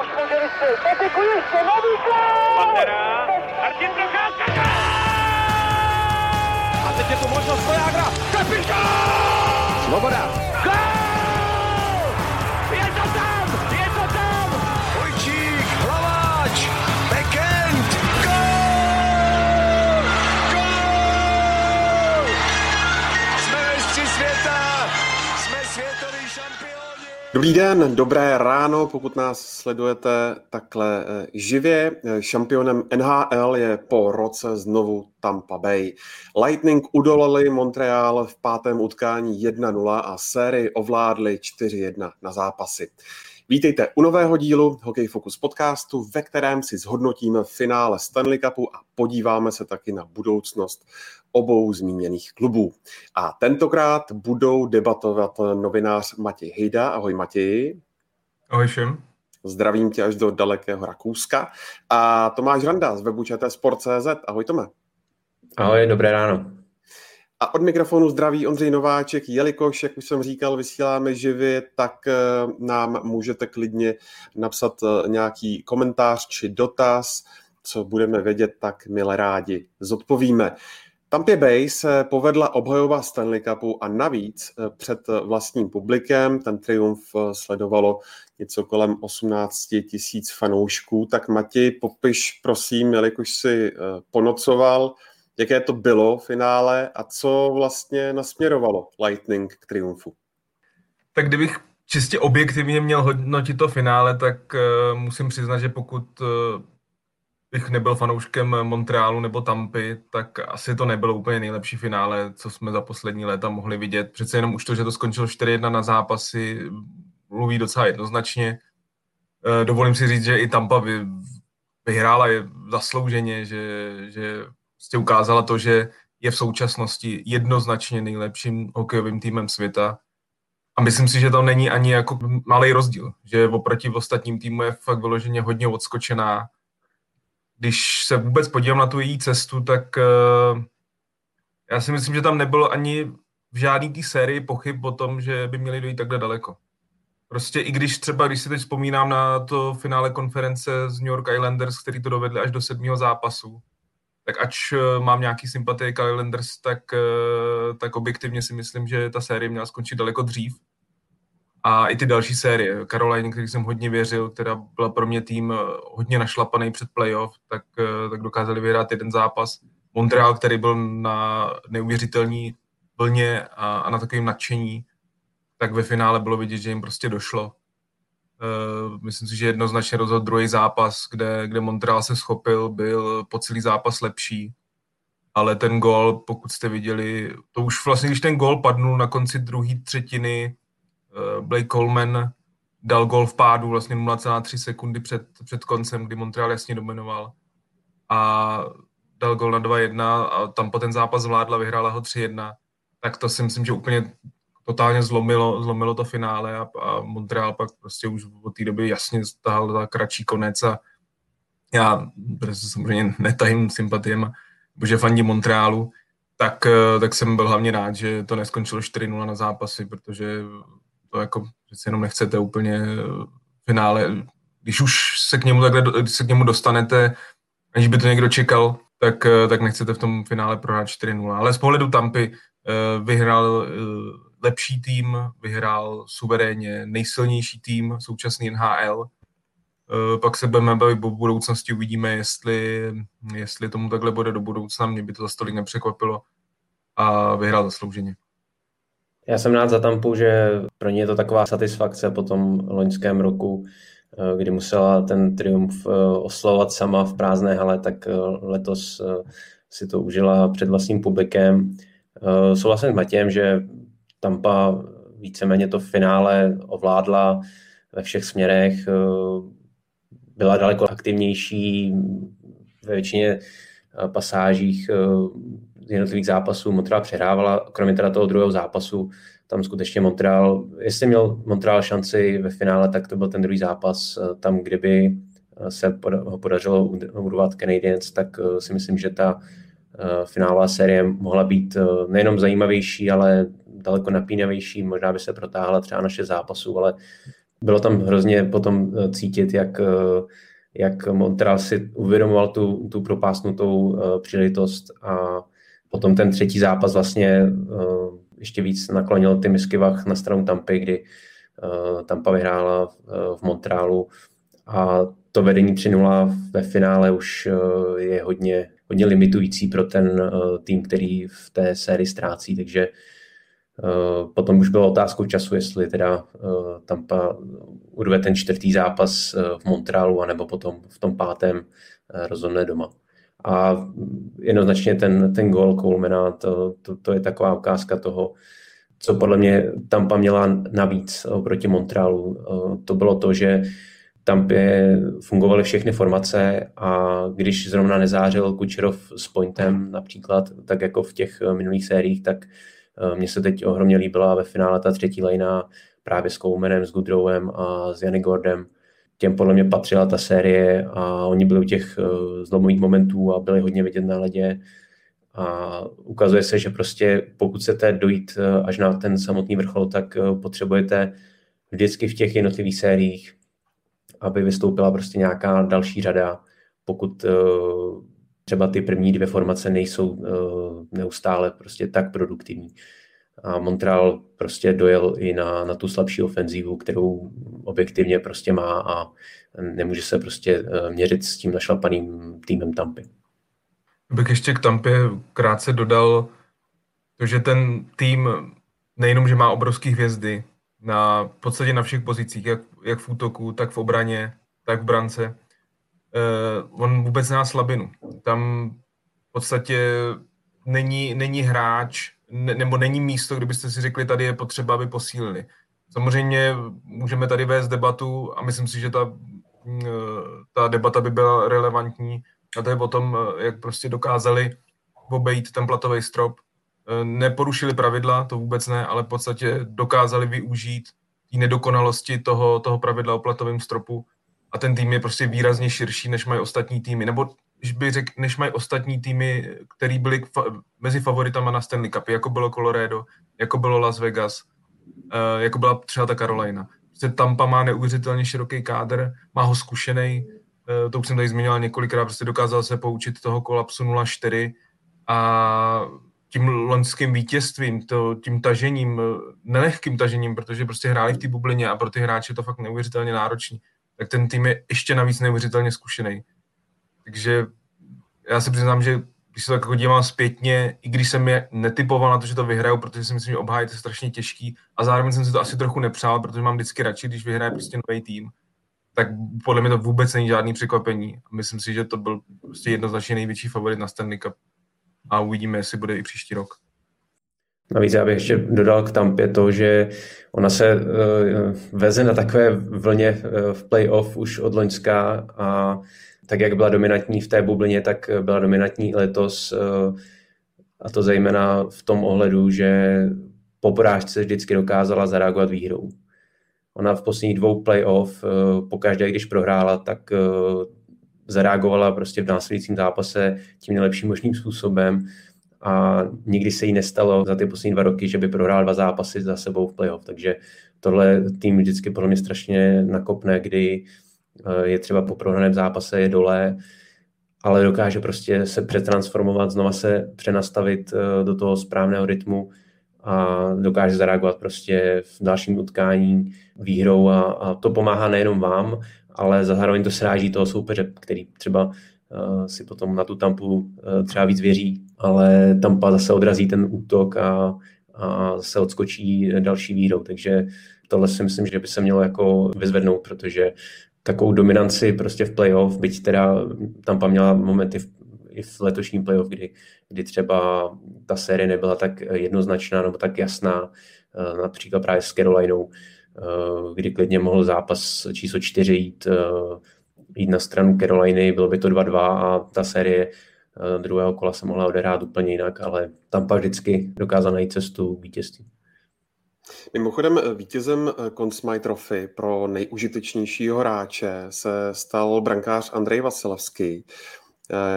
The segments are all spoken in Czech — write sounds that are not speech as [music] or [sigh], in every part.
Už může vystřelit. Patiku ještě, nový gol! Pantera, Martin Procházka! A teď je tu možnost Vojágra. Kapitán! Svoboda. Dobrý den, dobré ráno, pokud nás sledujete takhle eh, živě. Eh, Šampionem NHL je po roce znovu Tampa Bay. Lightning udolali Montreal v pátém utkání 1-0 a sérii ovládli 4-1 na zápasy. Vítejte u nového dílu Hockey Focus podcastu, ve kterém si zhodnotíme finále Stanley Cupu a podíváme se taky na budoucnost obou zmíněných klubů. A tentokrát budou debatovat novinář Matěj Hejda. Ahoj Matěji. Ahoj všem. Zdravím tě až do dalekého Rakouska. A Tomáš Randa z webu Sport.cz. Ahoj Tome. Ahoj, dobré ráno. A od mikrofonu zdraví Ondřej Nováček, jelikož, jak už jsem říkal, vysíláme živě, tak eh, nám můžete klidně napsat eh, nějaký komentář či dotaz, co budeme vědět, tak milé rádi zodpovíme. Tampě Bay se povedla obhajoba Stanley Cupu a navíc eh, před vlastním publikem ten triumf sledovalo něco kolem 18 tisíc fanoušků. Tak Mati, popiš prosím, jelikož si ponocoval, jaké to bylo v finále a co vlastně nasměrovalo Lightning k triumfu? Tak kdybych čistě objektivně měl hodnotit to finále, tak uh, musím přiznat, že pokud uh, bych nebyl fanouškem Montrealu nebo Tampy, tak asi to nebylo úplně nejlepší finále, co jsme za poslední léta mohli vidět. Přece jenom už to, že to skončilo 4-1 na zápasy, mluví docela jednoznačně. Uh, dovolím si říct, že i Tampa vy, vyhrála zaslouženě, že, že prostě ukázala to, že je v současnosti jednoznačně nejlepším hokejovým týmem světa. A myslím si, že to není ani jako malý rozdíl, že oproti ostatním týmu je fakt vyloženě hodně odskočená. Když se vůbec podívám na tu její cestu, tak uh, já si myslím, že tam nebylo ani v žádný té sérii pochyb o tom, že by měli dojít takhle daleko. Prostě i když třeba, když si teď vzpomínám na to finále konference z New York Islanders, který to dovedli až do sedmého zápasu, tak ač eh, mám nějaký sympatie k Islanders, tak, eh, tak objektivně si myslím, že ta série měla skončit daleko dřív. A i ty další série, Caroline, který jsem hodně věřil, která byla pro mě tým eh, hodně našlapaný před playoff, tak, tak dokázali vyhrát jeden zápas. Montreal, který byl na neuvěřitelný vlně a, a na takovém nadšení, tak ve finále bylo vidět, že jim prostě došlo. Uh, myslím si, že jednoznačně rozhodl druhý zápas, kde, kde Montreal se schopil, byl po celý zápas lepší. Ale ten gol, pokud jste viděli, to už vlastně, když ten gol padnul na konci druhé třetiny, uh, Blake Coleman dal gol v pádu vlastně 0,3 sekundy před, před koncem, kdy Montreal jasně dominoval. A dal gol na 2-1 a tam po ten zápas zvládla, vyhrála ho 3-1. Tak to si myslím, že úplně totálně zlomilo, zlomilo to finále a, a Montreal pak prostě už od té doby jasně stahal za kratší konec a já prostě samozřejmě netajím sympatiem, protože fandím Montrealu, tak, eh, tak jsem byl hlavně rád, že to neskončilo 4-0 na zápasy, protože to jako přece jenom nechcete úplně v finále, když už se k němu takhle, když se k němu dostanete, aniž by to někdo čekal, tak, eh, tak nechcete v tom finále prohrát 4-0. Ale z pohledu Tampy eh, vyhrál lepší tým, vyhrál suverénně nejsilnější tým současný NHL. Eh, pak se budeme bavit o budoucnosti, uvidíme, jestli, jestli tomu takhle bude do budoucna. Mě by to za stolik nepřekvapilo a vyhrál zaslouženě. Já jsem rád za Tampu, že pro ně je to taková satisfakce po tom loňském roku, eh, kdy musela ten triumf eh, oslovovat sama v prázdné hale, tak letos si to užila před vlastním publikem. Souhlasím s Matějem, že Tampa víceméně to finále ovládla ve všech směrech, eh, byla daleko aktivnější ve většině eh, pasážích eh, z jednotlivých zápasů. Montreal přehrávala, kromě teda toho druhého zápasu, tam skutečně Montreal, jestli měl Montreal šanci ve finále, tak to byl ten druhý zápas, tam, kdyby se ho podařilo udovat Canadiens, tak si myslím, že ta finálová série mohla být nejenom zajímavější, ale daleko napínavější, možná by se protáhla třeba naše zápasů, ale bylo tam hrozně potom cítit, jak, jak Montreal si uvědomoval tu, tu propásnutou příležitost a potom ten třetí zápas vlastně ještě víc naklonil ty Miskivach na stranu Tampy, kdy Tampa vyhrála v Montrealu. A to vedení 3 ve finále už je hodně, hodně limitující pro ten tým, který v té sérii ztrácí, takže Eh, potom už bylo otázkou času, jestli teda eh, Tampa urve ten čtvrtý zápas eh, v Montrealu, anebo potom v tom pátém rozhodne doma. A jednoznačně ten, ten gol Colemana, to, to, to je taková ukázka toho, co podle mě Tampa měla navíc proti Montrealu. To bylo to, že Tampě fungovaly všechny formace a když zrovna nezářil Kučerov s pointem například, tak jako v těch minulých sériích, tak Eh, mně se teď ohromně líbila ve finále ta třetí lejna právě s Koumenem, s Goodrowem a s Jany Gordem. Těm podle mě patřila ta série a oni byli u těch eh, zlomových momentů a byli hodně vidět na ledě. A ukazuje se, že prostě pokud chcete dojít eh, až na ten samotný vrchol, tak potřebujete vždycky v těch jednotlivých sériích, aby vystoupila prostě nějaká další řada. Pokud třeba ty první dvě formace nejsou uh, neustále prostě tak produktivní. A Montreal prostě dojel i na, na tu slabší ofenzivu, kterou objektivně prostě má a nemůže se prostě uh, měřit s tím našlapaným týmem Tampy. Bych ještě k Tampě krátce dodal že ten tým nejenom, že má obrovské hvězdy na podstatě na všech pozicích, jak, jak v útoku, tak v obraně, tak v brance, uh, on vůbec nemá slabinu. Tam v podstatě není, není hráč, ne, nebo není místo, kdybyste si řekli, tady je potřeba, aby posílili. Samozřejmě můžeme tady vést debatu a myslím si, že ta, mm, ta debata by byla relevantní a to je o tom, jak prostě dokázali obejít ten platový strop. Eh, neporušili pravidla, to vůbec ne, ale v podstatě dokázali využít té nedokonalosti toho, toho pravidla o platovém stropu a ten tým je prostě výrazně širší, než mají ostatní týmy. Nebo bych řekl, než mají ostatní týmy, který byly fa- mezi favoritama na Stanley Cup, jako bylo Colorado, jako bylo Las Vegas, uh, jako byla třeba ta Carolina. Prostě Tampa má neuvěřitelně široký kádr, má ho zkušený, uh, to už jsem tady zmiňoval několikrát, prostě dokázal se poučit toho kolapsu 0-4 a tím loňským vítězstvím, to, tím tažením, nelehkým tažením, protože prostě hráli v té bublině a pro ty hráče je to fakt neuvěřitelně náročný tak ten tým je ještě navíc neuvěřitelně zkušený. Takže já si přiznám, že když se tak jako dívám zpětně, i když jsem je netypoval na to, že to vyhrajou, protože si myslím, že obhájit je strašně těžký a zároveň jsem si to asi trochu nepřál, protože mám vždycky radši, když vyhraje prostě nový tým, tak podle mě to vůbec není žádný překvapení. Myslím si, že to byl prostě jednoznačně největší favorit na Stanley Cup a uvidíme, jestli bude i příští rok. Navíc já bych ještě dodal k Tampě to, že ona se uh, veze na takové vlně uh, v playoff už od Loňska a tak, jak byla dominantní v té bublině, tak byla dominantní letos uh, a to zejména v tom ohledu, že po porážce vždycky dokázala zareagovat výhrou. Ona v posledních dvou playoff, pokaždé, když prohrála, tak zareagovala prostě v následujícím zápase tím nejlepším možným způsobem a nikdy se jí nestalo za ty poslední dva roky, že by prohrál dva zápasy za sebou v playoff, takže tohle tým vždycky pro mě strašně nakopne, kdy eh, je třeba po prohraném zápase je dole, ale dokáže prostě se přetransformovat, znova se přenastavit eh, do toho správného rytmu a dokáže zareagovat prostě v dalším utkání výhrou a, a to pomáhá nejenom vám, ale zároveň to sráží toho soupeře, který třeba si potom na tu tampu uh, třeba víc věří ale Tampa zase odrazí ten útok a, a se odskočí další vírou. Takže tohle si myslím, že by se mělo jako vyzvednout, protože takovou dominanci prostě v playoff, byť teda Tampa měla momenty v, i v letošním playoff, kdy, kdy třeba ta série nebyla tak jednoznačná nebo tak jasná, eh, například právě s Carolinou, eh, kdy klidně mohl zápas číslo 4 jít, eh, jít na stranu Caroliny, bylo by to 2-2 a ta série Eh, druhého kola se mohla odehrát úplně jinak, ale tam pak vždycky dokázal najít cestu vítězství. Mimochodem eh, vítězem eh, Consmite Trophy pro nejužitečnějšího hráče se stal brankář Andrej Vasilevský.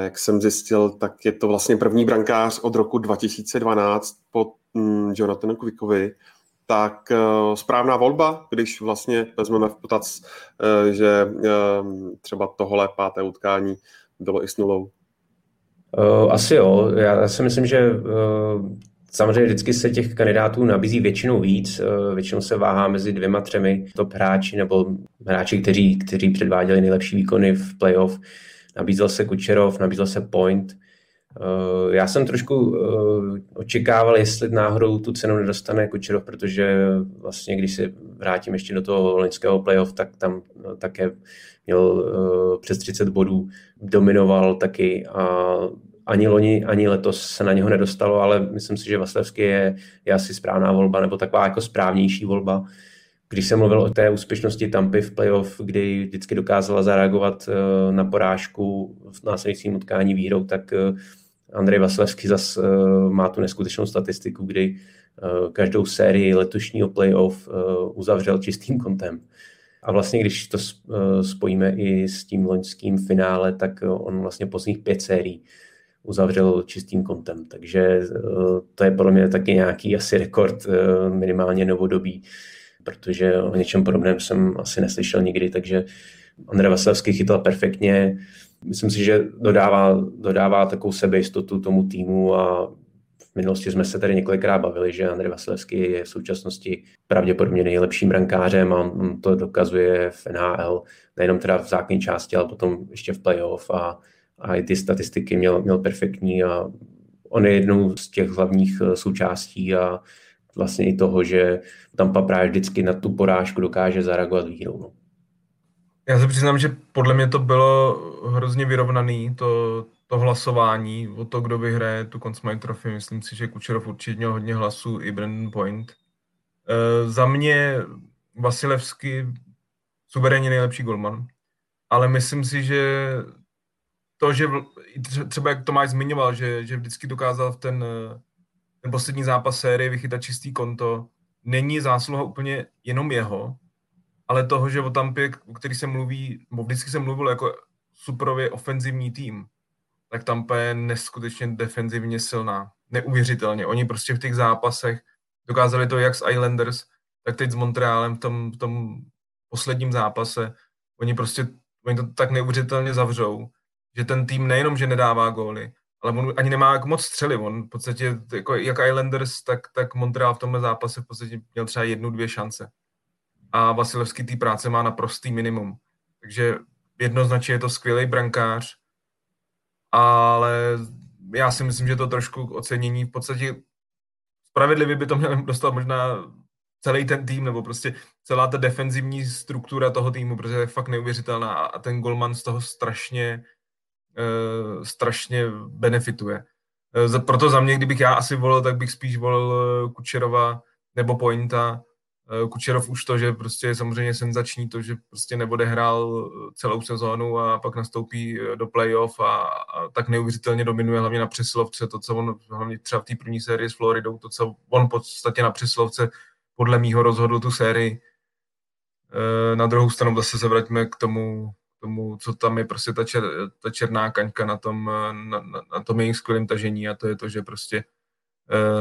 Jak jsem zjistil, tak je to vlastně první brankář od roku 2012 po mm, Jonathanu Quickovi. Tak správná volba, když vlastně vezmeme v potaz, že třeba tohle páté utkání bylo i s nulou. Asi jo. Já si myslím, že Samozřejmě vždycky se těch kandidátů nabízí většinou víc, eh, většinou se váhá mezi dvěma, třemi top hráči nebo hráči, kteří, kteří předváděli nejlepší výkony v playoff. Nabízel se Kučerov, nabízel se Point. Eh, já jsem trošku eh, očekával, jestli náhodou tu cenu nedostane Kučerov, protože vlastně, když se vrátím ještě do toho loňského playoff, tak tam no, také měl přes 30 bodů, dominoval taky a ani loni, ani letos se na něho nedostalo, ale myslím si, že Vaslevský je, je asi správná volba, nebo taková jako správnější volba. Když jsem mluvil o té úspěšnosti Tampy v playoff, kdy vždycky dokázala zareagovat eh, na porážku v následujícím utkání výhrou, tak eh, Andrej Vaslevský zase má tu neskutečnou statistiku, kdy eh, každou sérii letošního playoff uzavřel čistým kontem. A vlastně, když to spojíme i s tím loňským finále, tak on vlastně posledních pět sérií uzavřel čistým kontem. Takže eh, to je podle mě taky nějaký asi rekord eh, minimálně novodobí, protože o něčem podobném jsem asi neslyšel nikdy, takže Andrej Vasilevský chytal perfektně. Myslím si, že dodává, dodává takovou sebejistotu tomu týmu a v minulosti jsme se tady několikrát bavili, že Andrej Vasilevský je v současnosti pravděpodobně nejlepším brankářem a on to dokazuje v NHL, nejenom teda v základní části, ale potom ještě v playoff a a i ty statistiky měl, měl perfektní a on je jednou z těch hlavních eh, součástí a vlastně i toho, že Tampa právě vždycky na tu porážku dokáže zareagovat výhrou. No. Já se přiznám, že podle mě to bylo hrozně vyrovnaný, to, to hlasování o to, kdo vyhraje tu Consmite Trophy. Myslím si, že Kučerov určitě měl hodně hlasů i Brandon Point. E, za mě Vasilevsky suverénně nejlepší golman, ale myslím si, že to, že třeba jak Tomáš zmiňoval, že, že vždycky dokázal v ten, ten poslední zápas série vychytat čistý konto, není zásluha úplně jenom jeho, ale toho, že o Tampě, o který se mluví, nebo vždycky se mluvil jako superově ofenzivní tým, tak Tampa je neskutečně defenzivně silná. Neuvěřitelně. Oni prostě v těch zápasech dokázali to jak s Islanders, tak teď s Montrealem v tom, v tom posledním zápase. Oni prostě oni to tak neuvěřitelně zavřou že ten tým nejenom, že nedává góly, ale on ani nemá jak moc střely. On v podstatě, jako, jak Islanders, tak, tak Montreal v tomhle zápase v podstatě měl třeba jednu, dvě šance. A Vasilevský té práce má naprostý minimum. Takže jednoznačně je to skvělý brankář, ale já si myslím, že to trošku ocenění v podstatě spravedlivě by to měl dostat možná celý ten tým, nebo prostě celá ta defenzivní struktura toho týmu, protože je fakt neuvěřitelná a ten golman z toho strašně strašně benefituje. Uh, proto za mě, kdybych já asi volil, tak bych spíš volil uh, Kučerova nebo Pointa. Kučerov už to, že prostě je samozřejmě senzační to, že prostě nebude hrál celou sezónu a pak nastoupí do playoff a, a tak neuvěřitelně dominuje hlavně na přesilovce, to, co on hlavně třeba v té první sérii s Floridou, to, co on v podstatě na přesilovce podle mýho rozhodl tu sérii. Na druhou stranu zase se vraťme k tomu tomu, co tam je prostě ta, čer, ta černá kaňka na tom, na, na, na tom jejich skvělém tažení a to je to, že prostě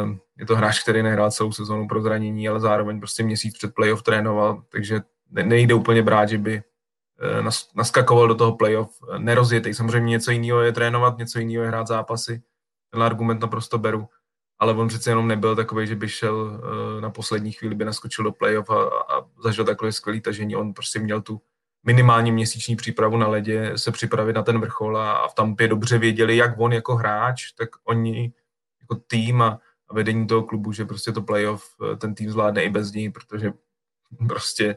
uh, je to hráč, který nehrál celou sezónu pro zranění, ale zároveň prostě měsíc před playoff trénoval, takže ne, nejde úplně brát, že by nas, naskakoval do toho playoff nerozjetý. Samozřejmě něco jiného je trénovat, něco jiného je hrát zápasy. Ten argument naprosto beru, ale on přece jenom nebyl takový, že by šel na poslední chvíli, by naskočil do playoff a, a zažil takové skvělé tažení. On prostě měl tu minimálně měsíční přípravu na ledě se připravit na ten vrchol a, a v Tampě dobře věděli, jak on jako hráč, tak oni jako tým a, a vedení toho klubu, že prostě to playoff eh, ten tým zvládne i bez ní, protože prostě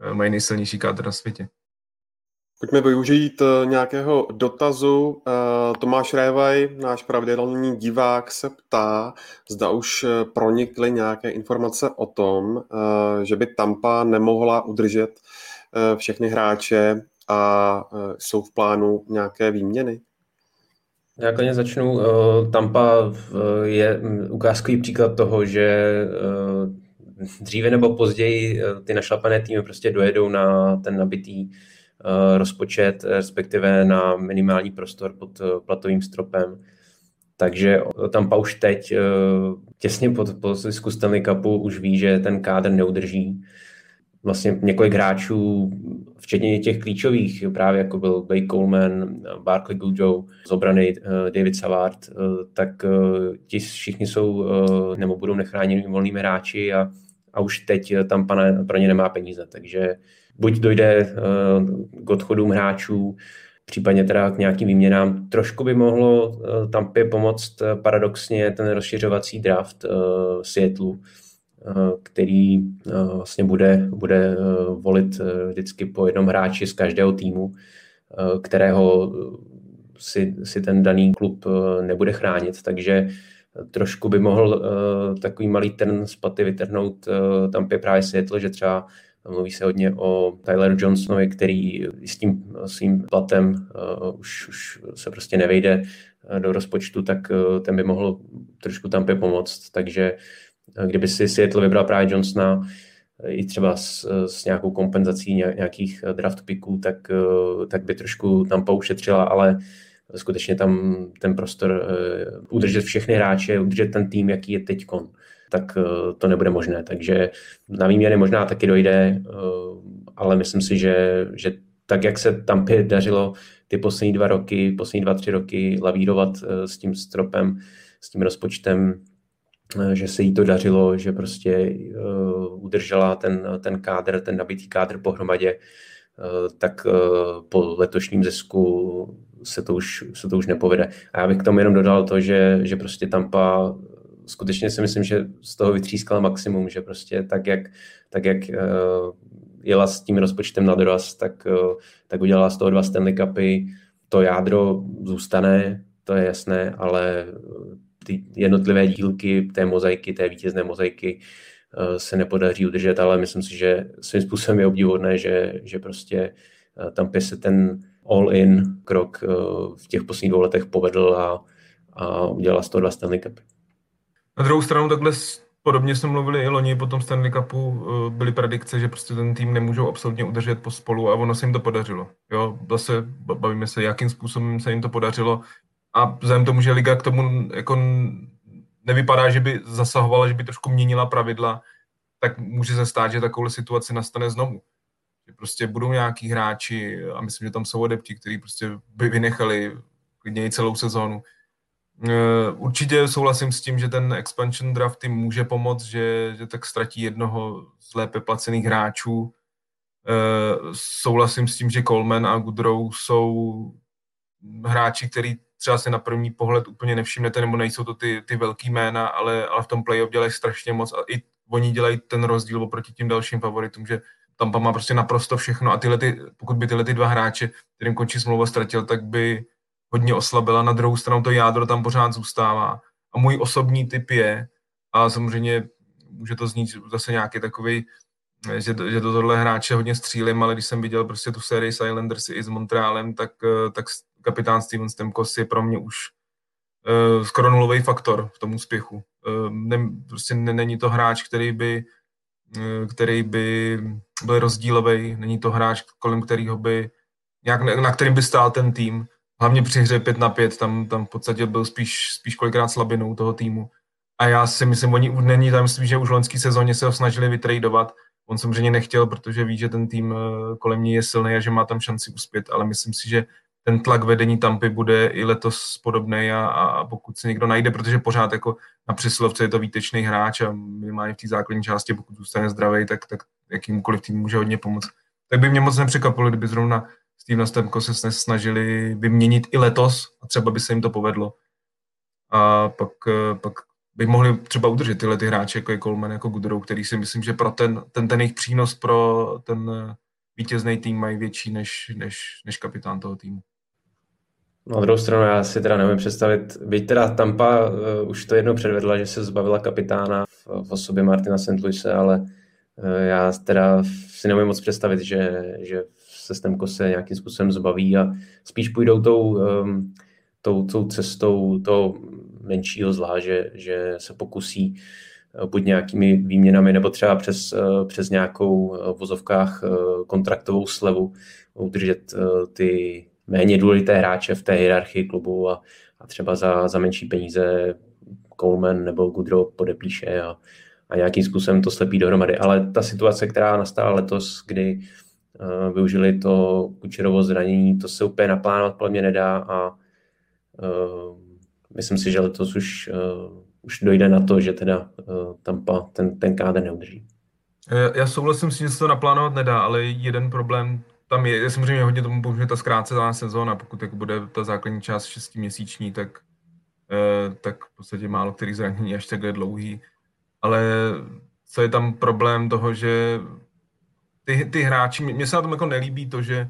eh, mají nejsilnější kádr na světě. Pojďme využít eh, nějakého dotazu. Tomáš Révaj, náš pravidelný divák, se ptá, zda už pronikly nějaké informace o tom, že by Tampa nemohla udržet všechny hráče a eh, jsou v plánu nějaké výměny? Já klidně začnu. Eh, Tampa je ukázkový příklad toho, že dříve nebo později ty našlapané týmy prostě dojedou na ten nabitý rozpočet, respektive na minimální prostor pod platovým stropem. takže Tampa už teď těsně po, po zisku Stanley Cupu už ví, že ten kádr neudrží. Vlastně několik hráčů, včetně těch klíčových, právě jako byl Blake Coleman, Barkley z obrany David Savard, tak ti všichni jsou nebo budou nechráněni volnými hráči a, a už teď tam pana, pro ně nemá peníze. Takže buď dojde k odchodům hráčů, případně teda k nějakým výměnám. Trošku by mohlo Tampě pomoct paradoxně ten rozšiřovací draft Seattle, uh, který uh, vlastně bude, bude uh, volit vždycky po jednom hráči z každého týmu, kterého si, si ten daný klub nebude chránit, takže trošku by mohl takový malý ten spaty vytrhnout uh, Tampě právě Seattle, že třeba Mluví se hodně o Tyler Johnsonovi, který s tím svým platem uh, už, už se prostě nevejde do rozpočtu, tak uh, ten by mohl trošku tam pomoct. Takže kdyby si Seattle vybral právě Johnsona, i třeba s, s nějakou kompenzací nějakých draft picků, tak, tak by trošku tam poušetřila, ale skutečně tam ten prostor udržet všechny hráče, udržet ten tým, jaký je teď tak eh, to nebude možné. Takže na výměny možná taky dojde, eh, ale myslím si, že, že tak, jak se tam dařilo ty poslední dva roky, poslední dva, tři roky lavírovat eh, s tím stropem, s tím rozpočtem, že se jí to dařilo, že prostě udržela ten, ten kádr, ten nabitý kádr pohromadě, tak po letošním zisku se to už, se to už nepovede. A já bych k tomu jenom dodal to, že, že prostě Tampa skutečně si myslím, že z toho vytřískala maximum, že prostě tak, jak, tak, jak uh, jela s tím rozpočtem na doraz, tak, uh, tak udělala z toho dva Stanley Cupy. To jádro zůstane, to je jasné, ale ty jednotlivé dílky té mozaiky, té vítězné mozaiky uh, se nepodaří udržet, ale myslím si, že svým způsobem je obdivodné, že, že prostě uh, tam se ten all-in krok uh, v těch posledních dvou letech povedl a, a udělala z toho dva Stanley Cupy. Na druhou stranu takhle podobně jsme mluvili i loni po tom Stanley Cupu, eh, byly predikce, že prostě ten tým nemůžou absolutně udržet po spolu a ono se jim to podařilo. Jo, zase bavíme se, jakým způsobem se jim to podařilo a vzhledem tomu, že liga k tomu jako nevypadá, že by zasahovala, že by trošku měnila pravidla, tak může se stát, že takovou situaci nastane znovu. Že prostě budou nějaký hráči, a myslím, že tam jsou adepti, kteří prostě by vynechali klidně i celou sezónu, Eh, určitě souhlasím s tím, že ten expansion draft jim může pomoct, že, že tak ztratí jednoho z lépe placených hráčů. Eh, souhlasím s tím, že Coleman a Goodrow jsou hráči, který třeba si na první pohled úplně nevšimnete, nebo nejsou to ty, ty velký jména, ale, ale v tom playoff dělají strašně moc a i oni dělají ten rozdíl oproti tím dalším favoritům, že tam má prostě naprosto všechno a tyhle ty, pokud by tyhle ty dva hráče, kterým končí smlouva, ztratil, tak by hodně oslabila, na druhou stranu to jádro tam pořád zůstává. A můj osobní typ je, a samozřejmě může to znít zase nějaký takový, že, že to tohle hráče hodně střílím, ale když jsem viděl prostě tu sérii Islanders i s Montrealem, tak, tak kapitán Steven Stemkos je pro mě už uh, skoro nulový faktor v tom úspěchu. Uh, ne, prostě ne, není to hráč, který by, uh, který by byl rozdílový, není to hráč, kolem kterého by, nějak, na kterým by stál ten tým hlavně při hře 5 na 5, tam, tam v podstatě byl spíš, spíš kolikrát slabinou toho týmu. A já si myslím, oni není tam, myslím, že už v loňské sezóně se ho snažili vytradovat. On samozřejmě nechtěl, protože ví, že ten tým kolem ní je silný a že má tam šanci uspět, ale myslím si, že ten tlak vedení Tampy bude i letos podobný a, a pokud se někdo najde, protože pořád jako na přesilovce je to výtečný hráč a minimálně v té základní části, pokud zůstane zdravý, tak, tak jakýmkoliv tým může hodně pomoct. Tak by mě moc nepřekvapilo, kdyby zrovna Steve Stemko se snažili vyměnit i letos a třeba by se jim to povedlo. A pak, eh, pak by mohli třeba udržet tyhle ty hráče, jako je Coleman, jako Goodrow, který si myslím, že pro ten, ten, ten jejich přínos pro ten eh, vítězný tým mají větší než, než, než kapitán toho týmu. Na druhou stranu já si teda nevím představit, byť teda Tampa uh, už to jednou předvedla, že se zbavila kapitána v, v osobě Martina St. Louise, ale uh, já teda si nevím moc představit, že, že se Stemko se nějakým způsobem zbaví a spíš půjdou tou, um, tou, tou cestou toho menšího zla, že, že se pokusí uh, buď nějakými výměnami nebo třeba přes, přes nějakou v vozovkách kontraktovou slevu udržet ty méně důležité hráče v té hierarchii klubu a, a třeba za, za menší peníze Coleman nebo Goodrow podepíše a, a nějakým způsobem to slepí dohromady. Ale ta situace, která nastala letos, kdy uh, využili to Kučerovo zranění, to se úplně naplánovat podle mě nedá a uh, myslím si, že letos už, uh, už dojde na to, že teda uh, Tampa ten, ten kádr neudrží. Já souhlasím s tím, že se to naplánovat nedá, ale jeden problém tam je, je samozřejmě hodně tomu pomůže ta zkrácená sezóna, pokud jako bude ta základní část šestiměsíční, tak, eh, tak v podstatě málo který zranění až takhle dlouhý. Ale co je tam problém toho, že ty, ty hráči, mně se na tom jako nelíbí to, že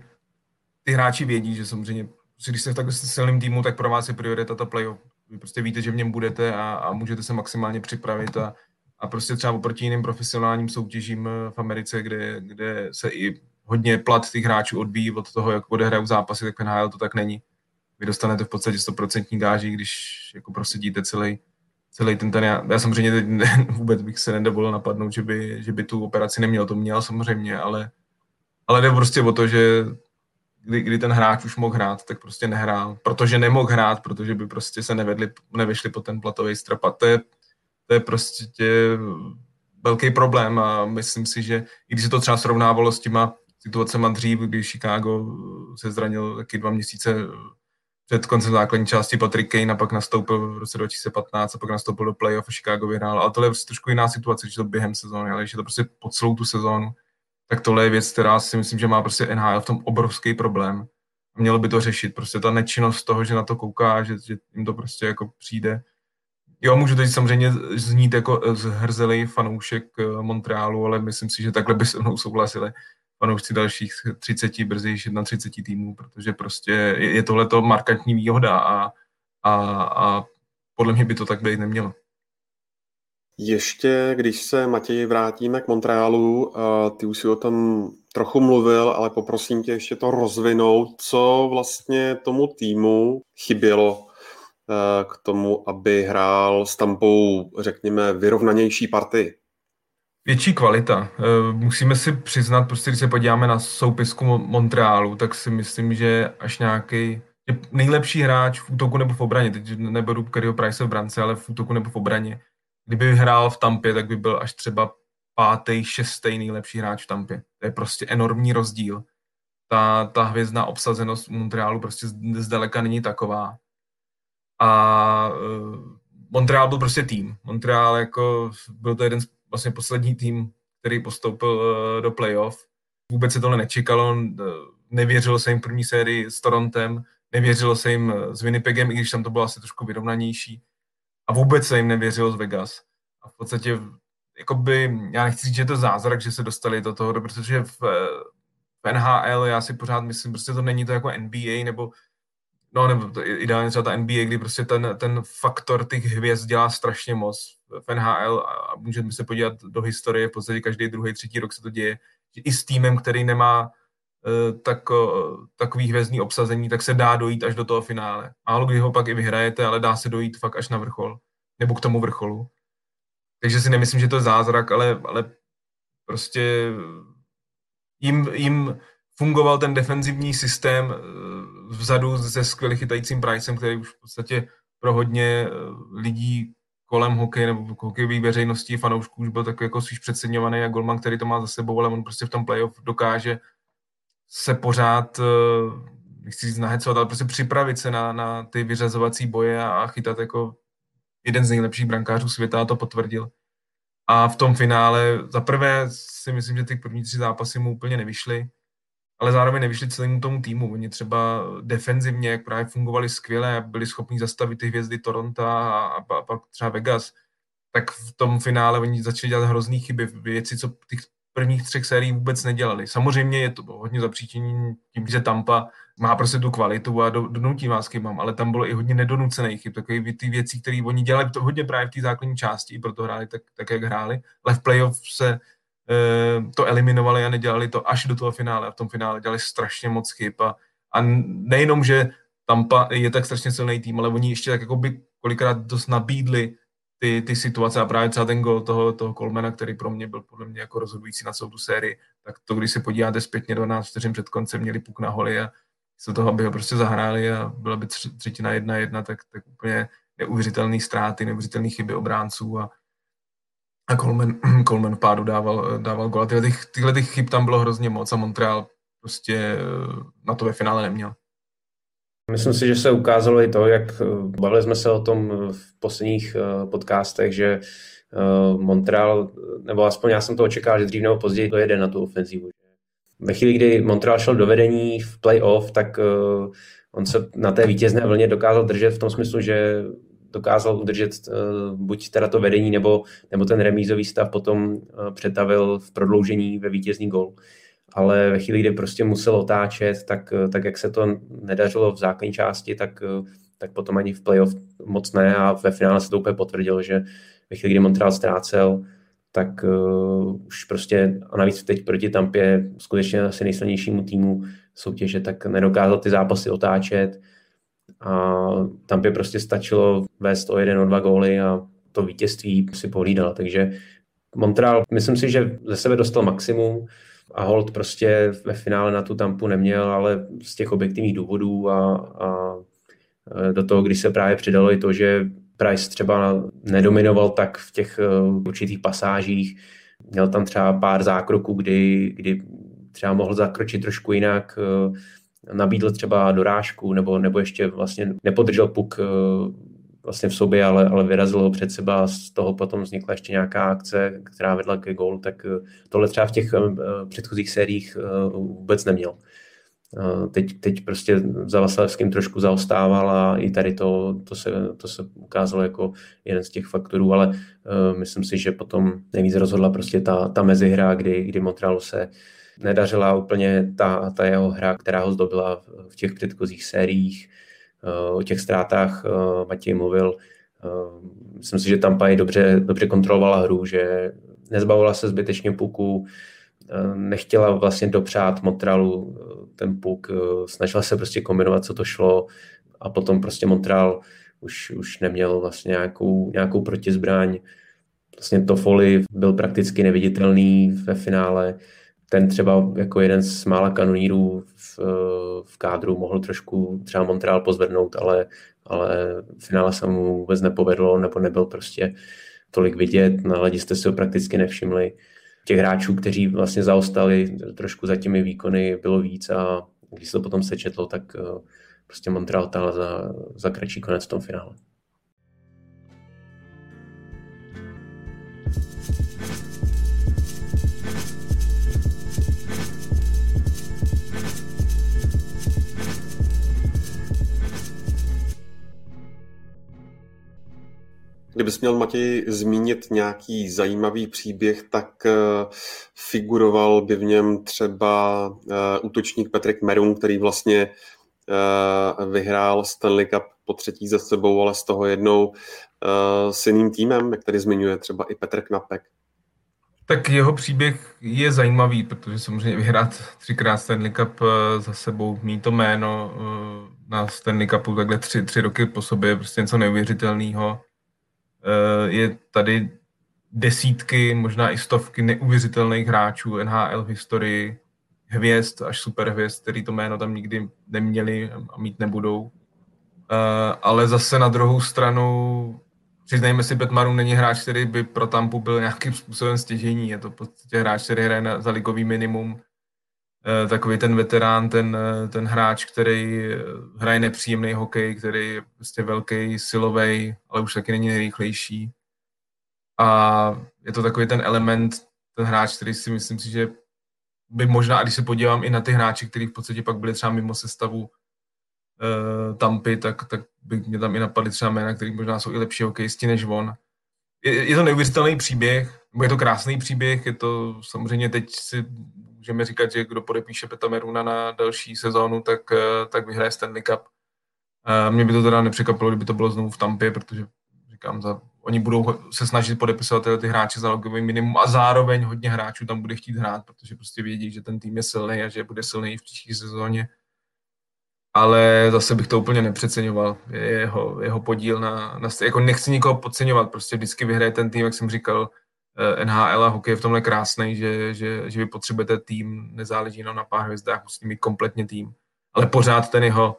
ty hráči vědí, že samozřejmě, když jste v takhle silným týmu, tak pro vás je priorita ta playoff. Vy prostě víte, že v něm budete a, a můžete se maximálně připravit a, a prostě třeba oproti jiným profesionálním soutěžím v Americe, kde, kde se i hodně plat těch hráčů odbíjí od toho, jak odehrajou zápasy, tak v NHL to tak není. Vy dostanete v podstatě 100% gáží, když jako prosedíte celý, celý ten ten, já, já samozřejmě teď ne, [laughs] vůbec bych se nedovolil napadnout, že by, že by tu operaci neměl, to měl samozřejmě, ale, ale jde prostě o to, že kdy, kdy ten hráč už mohl hrát, tak prostě nehrál, protože nemohl hrát, protože by prostě se nevedli, nevyšli po ten platový strop. A to je, to je prostě velký problém a myslím si, že i když se to třeba srovnávalo s těma situacema dřív, kdy Chicago se zranil taky dva měsíce před koncem základní části Patrick Kane a pak nastoupil v roce 2015 a pak nastoupil do playoff a Chicago vyhrál. Ale tohle je prostě trošku jiná situace, když to během sezóny, ale když je to prostě po celou tu sezónu, tak tohle je věc, která si myslím, že má prostě NHL v tom obrovský problém. A mělo by to řešit. Prostě ta nečinnost toho, že na to kouká, že, že jim to prostě jako přijde. Jo, můžu teď samozřejmě znít jako zhrzelý fanoušek eh, Montrealu, ale myslím si, že takhle by se mnou souhlasili fanoušci dalších 30, brzy 31 týmů, protože prostě je, je tohleto markantní výhoda a, a, a podle mě by to tak být nemělo. Ještě, když se Matěji vrátíme k Montrealu, ty už si o tom trochu mluvil, ale poprosím tě ještě to rozvinout, co vlastně tomu týmu chybělo k tomu, aby hrál s Tampou, řekněme, vyrovnanější partii. Větší kvalita. Eh, musíme si přiznat, prostě když se podíváme na soupisku Montrealu, tak si myslím, že až nějaký nejlepší hráč v útoku nebo v obraně, teď neberu Kerryho Price v brance, ale v útoku nebo v obraně, kdyby hrál v Tampě, tak by byl až třeba pátý, šestý nejlepší hráč v Tampě. To je prostě enormní rozdíl. Ta, ta hvězdná obsazenost Montrealu prostě zdaleka není taková. A uh, Montreal byl prostě tým. Montreal jako byl to jeden z vlastně poslední tým, který postoupil eh, do playoff. Vůbec se tohle nečekalo, nevěřilo se jim první sérii s Torontem, nevěřilo se jim eh, s Winnipegem, i když tam to bylo asi trošku vyrovnanější. A vůbec se jim nevěřilo z Vegas. A v podstatě, jakoby, já nechci říct, že je to zázrak, že se dostali do toho, protože v, v NHL já si pořád myslím, prostě to není to jako NBA nebo No, nebo to ideálně třeba ta NBA, kdy prostě ten, ten faktor těch hvězd dělá strašně moc v NHL a můžeme se podívat do historie, v podstatě každý druhý, třetí rok se to děje, že i s týmem, který nemá uh, tak, uh, takový hvězdný obsazení, tak se dá dojít až do toho finále. Málo kdy ho pak i vyhrajete, ale dá se dojít fakt až na vrchol, nebo k tomu vrcholu. Takže si nemyslím, že to je zázrak, ale, ale prostě jim, jim fungoval ten defenzivní systém eh, vzadu se skvěle chytajícím Pricem, který už v podstatě pro hodně lidí kolem hokeje nebo hokejové veřejnosti, fanoušků už byl takový jako spíš přeceňovaný a Golman, který to má za sebou, ale on prostě v tom playoff dokáže se pořád, eh, nechci říct nahecovat, ale prostě připravit se na, na ty vyřazovací boje a, a chytat jako jeden z nejlepších brankářů světa a to potvrdil. A v tom finále za prvé si myslím, že ty první tři zápasy mu úplně nevyšly ale zároveň nevyšli celému tomu týmu. Oni třeba defenzivně, jak právě fungovali skvěle, byli schopni zastavit ty hvězdy Toronto a, a pak třeba Vegas, tak v tom finále oni začali dělat hrozný chyby, věci, co těch prvních třech sérií vůbec nedělali. Samozřejmě je to hodně zapříčení tím, že Tampa má prostě tu kvalitu a do, donutí vás chybám, ale tam bylo i hodně nedonucených chyb, takové ty věci, které oni dělali to hodně právě v té základní části, i proto hráli tak, tak, jak hráli, ale v playoff se to eliminovali a nedělali to až do toho finále. A v tom finále dělali strašně moc chyb. A, a nejenom, že Tampa je tak strašně silný tým, ale oni ještě tak jako by kolikrát dost nabídli ty, ty situace a právě třeba ten gol toho, toho Kolmena, který pro mě byl podle mě jako rozhodující na celou tu sérii, tak to, když se podíváte zpětně 12 vteřin před koncem, měli puk na holy a, místo toho, aby ho prostě zahráli a byla by třetina jedna jedna, tak, tak úplně neuvěřitelné ztráty, neuvěřitelné chyby obránců a, a Coleman, [clears throat] Coleman v pádu dával, dával gol. Tyhle, těch, tyhle těch chyb tam bylo hrozně moc a Montreal prostě eh, na to ve finále neměl. Myslím si, že se ukázalo i to, jak eh, bavili jsme se o tom v posledních eh, podcastech, že Montreal, nebo aspoň já jsem to očekával, že dřív nebo později dojede na tu ofenzivu. Ve chvíli, kdy Montreal šel do vedení v playoff, tak on se na té vítězné vlně dokázal držet v tom smyslu, že dokázal udržet buď teda to vedení, nebo, nebo ten remízový stav potom přetavil v prodloužení ve vítězný gol ale ve chvíli, kdy prostě musel otáčet, tak, tak jak se to nedařilo v základní části, tak, tak potom ani v playoff moc ne. A ve finále se to úplně potvrdilo, že ve chvíli, kdy Montreal ztrácel, tak uh, už prostě, a navíc teď proti Tampě, skutečně asi nejsilnějšímu týmu soutěže, tak nedokázal ty zápasy otáčet a Tampě prostě stačilo vést o jeden, o dva góly a to vítězství si pohlídal, takže Montreal, myslím si, že ze sebe dostal maximum, a hold prostě ve finále na tu tampu neměl, ale z těch objektivních důvodů a, a e, do toho, když se právě přidalo i to, že Price třeba nedominoval tak v těch e, určitých pasážích, měl tam třeba pár zákroků, kdy, kdy třeba mohl zakročit trošku jinak, e, nabídl třeba dorážku nebo, nebo ještě vlastně nepodržel puk vlastně v sobě, ale, ale vyrazil ho před seba z toho potom vznikla ještě nějaká akce, která vedla ke gólu, tak eh, tohle třeba v těch eh, předchozích sériích eh, vůbec neměl. Teď, teď prostě za Vasilevským trošku zaostával a i tady to, to, se, to se ukázalo jako jeden z těch faktorů, ale myslím si, že potom nejvíc rozhodla prostě ta, ta mezihra, kdy, kdy Montrealu se nedařila úplně ta, ta jeho hra, která ho zdobila v těch předchozích sériích. Eh, o těch ztrátách eh, Matěj mluvil. Eh, myslím si, že Tampa i dobře, dobře kontrolovala hru, že nezbavila se zbytečně puku, nechtěla vlastně dopřát Montrealu ten puk, snažila se prostě kombinovat, co to šlo a potom prostě Montreal už, už neměl vlastně nějakou, nějakou protizbraň. Vlastně Toffoli byl prakticky neviditelný ve finále ten třeba jako jeden z mála kanonírů v, v kádru mohl trošku třeba Montreal pozvednout, ale, ale v finále se mu vůbec nepovedlo, nebo nebyl prostě tolik vidět, na ledi jste si ho prakticky nevšimli. Těch hráčů, kteří vlastně zaostali trošku za těmi výkony, bylo víc a když se to potom sečetlo, tak eh, prostě Montreal táhl za, za kratší konec v tom finále. Kdybys měl, Matěj, zmínit nějaký zajímavý příběh, tak eh, figuroval by v něm třeba eh, útočník Patrick Merun, který vlastně eh, vyhrál Stanley Cup po třetí za sebou, ale z toho jednou s jiným týmem, jak tady zmiňuje třeba i Petr Knapek. Tak jeho příběh je zajímavý, protože samozřejmě vyhrát třikrát Stanley Cup za sebou, mít to jméno na Stanley Cupu takhle tři, tři roky po sobě je prostě něco neuvěřitelného. Eh, je tady desítky, možná i stovky neuvěřitelných hráčů NHL v historii, hvězd až superhvězd, který to jméno tam nikdy neměli a mít nebudou. Eh, ale zase na druhou stranu, přiznejme si, Petmaru není hráč, který by pro Tampu byl nějakým způsobem stěžení. Je to v podstatě hráč, který hraje za ligový minimum takový ten veterán, ten, eh, ten hráč, který eh, hraje nepříjemný hokej, který je prostě velký, silový, ale už taky není nejrychlejší. A je to takový ten element, ten hráč, který si myslím si, že by možná, a když se podívám i na ty hráče, kteří v podstatě pak byli třeba mimo sestavu uh, Tampy, tak, tak by mě tam i napadly třeba jména, který možná jsou i lepší hokejisti než on. Je, je to neuvěřitelný příběh, je to krásný příběh, je to samozřejmě teď si můžeme říkat, že kdo podepíše Peta Meruna na další sezónu, tak, eh, tak vyhraje Stanley Cup. Eh, mě by to teda nepřekvapilo, kdyby to bylo znovu v Tampě, protože říkám, za, oni budou se snažit podepisovat tyhle ty hráče za logový minimum a zároveň hodně hráčů tam bude chtít hrát, protože prostě vědí, že ten tým je silný a že bude silný v příští sezóně. Ale zase bych to úplně nepřeceňoval. Jeho, jeho podíl na, na, jako nechci nikoho podceňovat, prostě vždycky vyhraje ten tým, jak jsem říkal, Eh, NHL a hokej je v tomhle krásný, že, že, že vy potřebujete tým, nezáleží jenom na pár hvězdách, musíte mít kompletně tým. ale pořád ten jeho,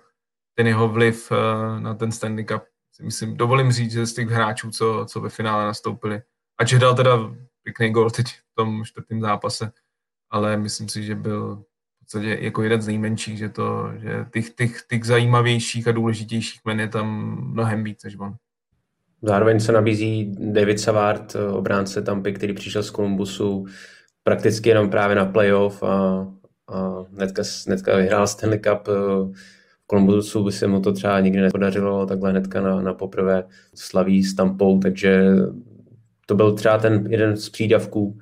ten jeho vliv na ten Stanley Cup si myslím, dovolím říct, že z těch hráčů, co, co ve finále nastoupili, ač dal teda pěkný gol teď v tom čtvrtém zápase, ale myslím si, že byl podstatě jako jeden z nejmenších, že, to, že těch, těch, těch zajímavějších a důležitějších men je tam mnohem víc než on. Zároveň se nabízí David Savard, obránce Tampy, který přišel z Kolumbusu prakticky jenom právě na playoff a, a hnedka, hnedka vyhrál Stanley Cup Kolumbusu by se mu to třeba nikdy nepodařilo, takhle hnedka na, na poprvé slaví s Tampou, takže to byl třeba ten jeden z přídavků,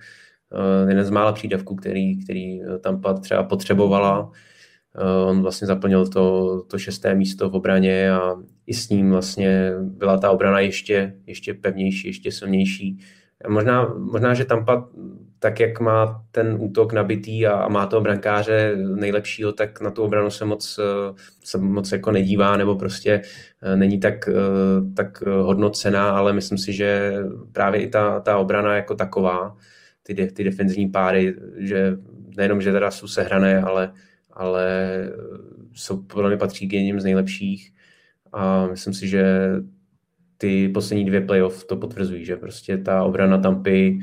jeden z mála přídavků, který, který Tampa třeba potřebovala. Uh, on vlastně zaplnil to, to šesté místo v obraně a i s ním vlastně byla ta obrana ještě, ještě pevnější, ještě silnější. Možná, možná, že Tampa tak jak má ten útok nabitý a, a má toho brankáře nejlepšího, tak na tu obranu se moc, eh, se moc jako nedívá nebo prostě eh, není tak, eh, tak hodnocená, ale myslím si, že právě i ta, ta obrana jako taková, ty, de, ty defenzivní páry, že nejenom, že teda jsou sehrané, ale, ale jsou podle mě patří k jedním z nejlepších a myslím si, že ty poslední dvě playoff to potvrzují, že prostě ta obrana Tampy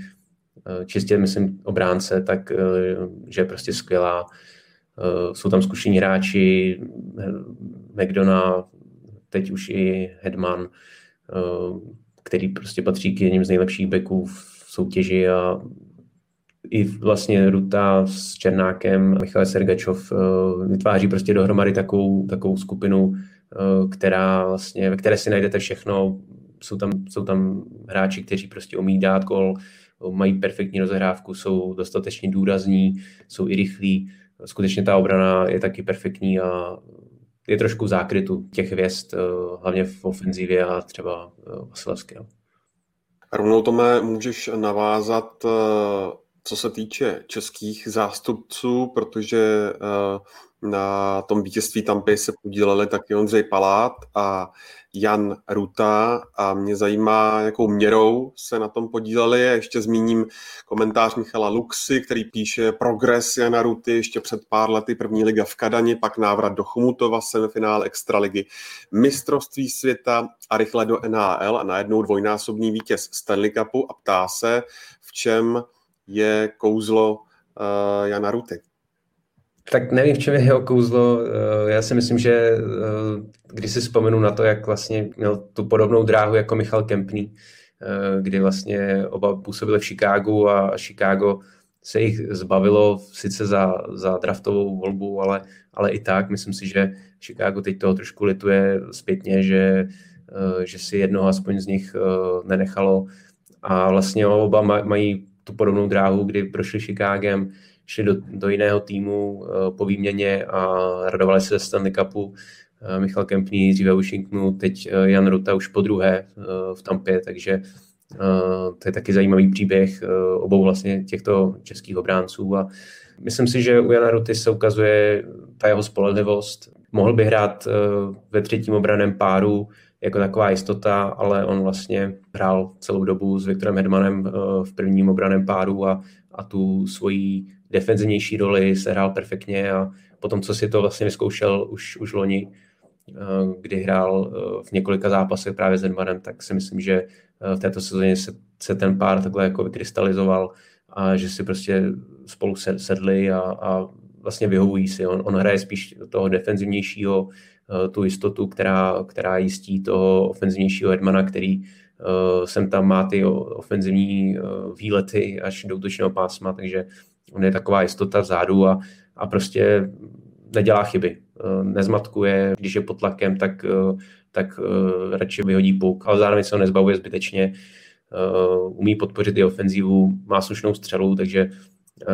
Eh, čistě myslím obránce, tak eh, že je prostě skvělá. Eh, jsou tam zkušení hráči, McDonough, teď už i Hedman, který prostě patří k jedním z nejlepších backů v soutěži a i vlastně Ruta s Černákem, Michal Sergačov vytváří prostě dohromady takovou, takovou skupinu, která vlastně, ve které si najdete všechno. Jsou tam, jsou tam hráči, kteří prostě umí dát gol, mají perfektní rozehrávku, jsou dostatečně důrazní, jsou i rychlí. Skutečně ta obrana je taky perfektní a je trošku zákrytu těch hvězd, eh, hlavně v ofenzivě a třeba eh, Vasilevského. Rovnou Tome, můžeš navázat, eh, co se týče českých zástupců, protože na tom vítězství Tampy se podíleli taky Ondřej Palát a Jan Ruta a mě zajímá, jakou měrou se na tom podíleli. Ještě zmíním komentář Michala Luxy, který píše progres Jana Ruty ještě před pár lety první liga v Kadani, pak návrat do Chumutova, semifinále extraligy, mistrovství světa a rychle do NHL a najednou dvojnásobný vítěz Stanley Cupu a ptá se, v čem je kouzlo uh, Jana Ruty. Tak nevím, v čem je jeho kouzlo. Eh, já si myslím, že eh, když si vzpomenu na to, jak vlastně měl tu podobnou dráhu jako Michal Kempný, eh, kdy vlastně oba působili v Chicagu a Chicago se jich zbavilo sice za, za draftovou volbu, ale, ale i tak. Myslím si, že Chicago teď toho trošku lituje zpětně, že, že si jednoho aspoň z nich nenechalo. A vlastně oba mají tu podobnou dráhu, kdy prošli Chicagem, šli do, do jiného týmu uh, po výměně a radovali se ze Stanley Cupu. Uh, Michal Kempný dříve v Washingtonu, teď uh, Jan Ruta už po druhé v Tampě, takže to je taky zajímavý příběh obou vlastně těchto českých obránců a myslím si, že u Jana Ruty se ukazuje ta jeho spolehlivost. Mohl by hrát ve třetím obraném páru jako taková jistota, ale on vlastně hrál celou dobu s Viktorem Hedmanem v prvním obraném páru a, a tu svoji defenzivnější roli, se hrál perfektně a potom, co si to vlastně vyzkoušel už, už loni, eh, kdy hrál eh, v několika zápasech právě s Edmanem, tak si myslím, že eh, v této sezóně se, se ten pár takhle jako vykrystalizoval a že si prostě spolu sedli a, a vlastně vyhovují si. On, on hraje spíš toho defenzivnějšího, tu jistotu, která, která jistí toho ofenzivnějšího Edmana, který uh, sem tam má ty ofenzivní uh, výlety až do útočného pásma, takže On je taková jistota vzadu a, a prostě nedělá chyby. Eh, nezmatkuje, když je pod tlakem, tak, eh, tak eh, radši vyhodí puk, ale zároveň se ho nezbavuje zbytečně. Umí podpořit i ofenzivu, má slušnou střelu, takže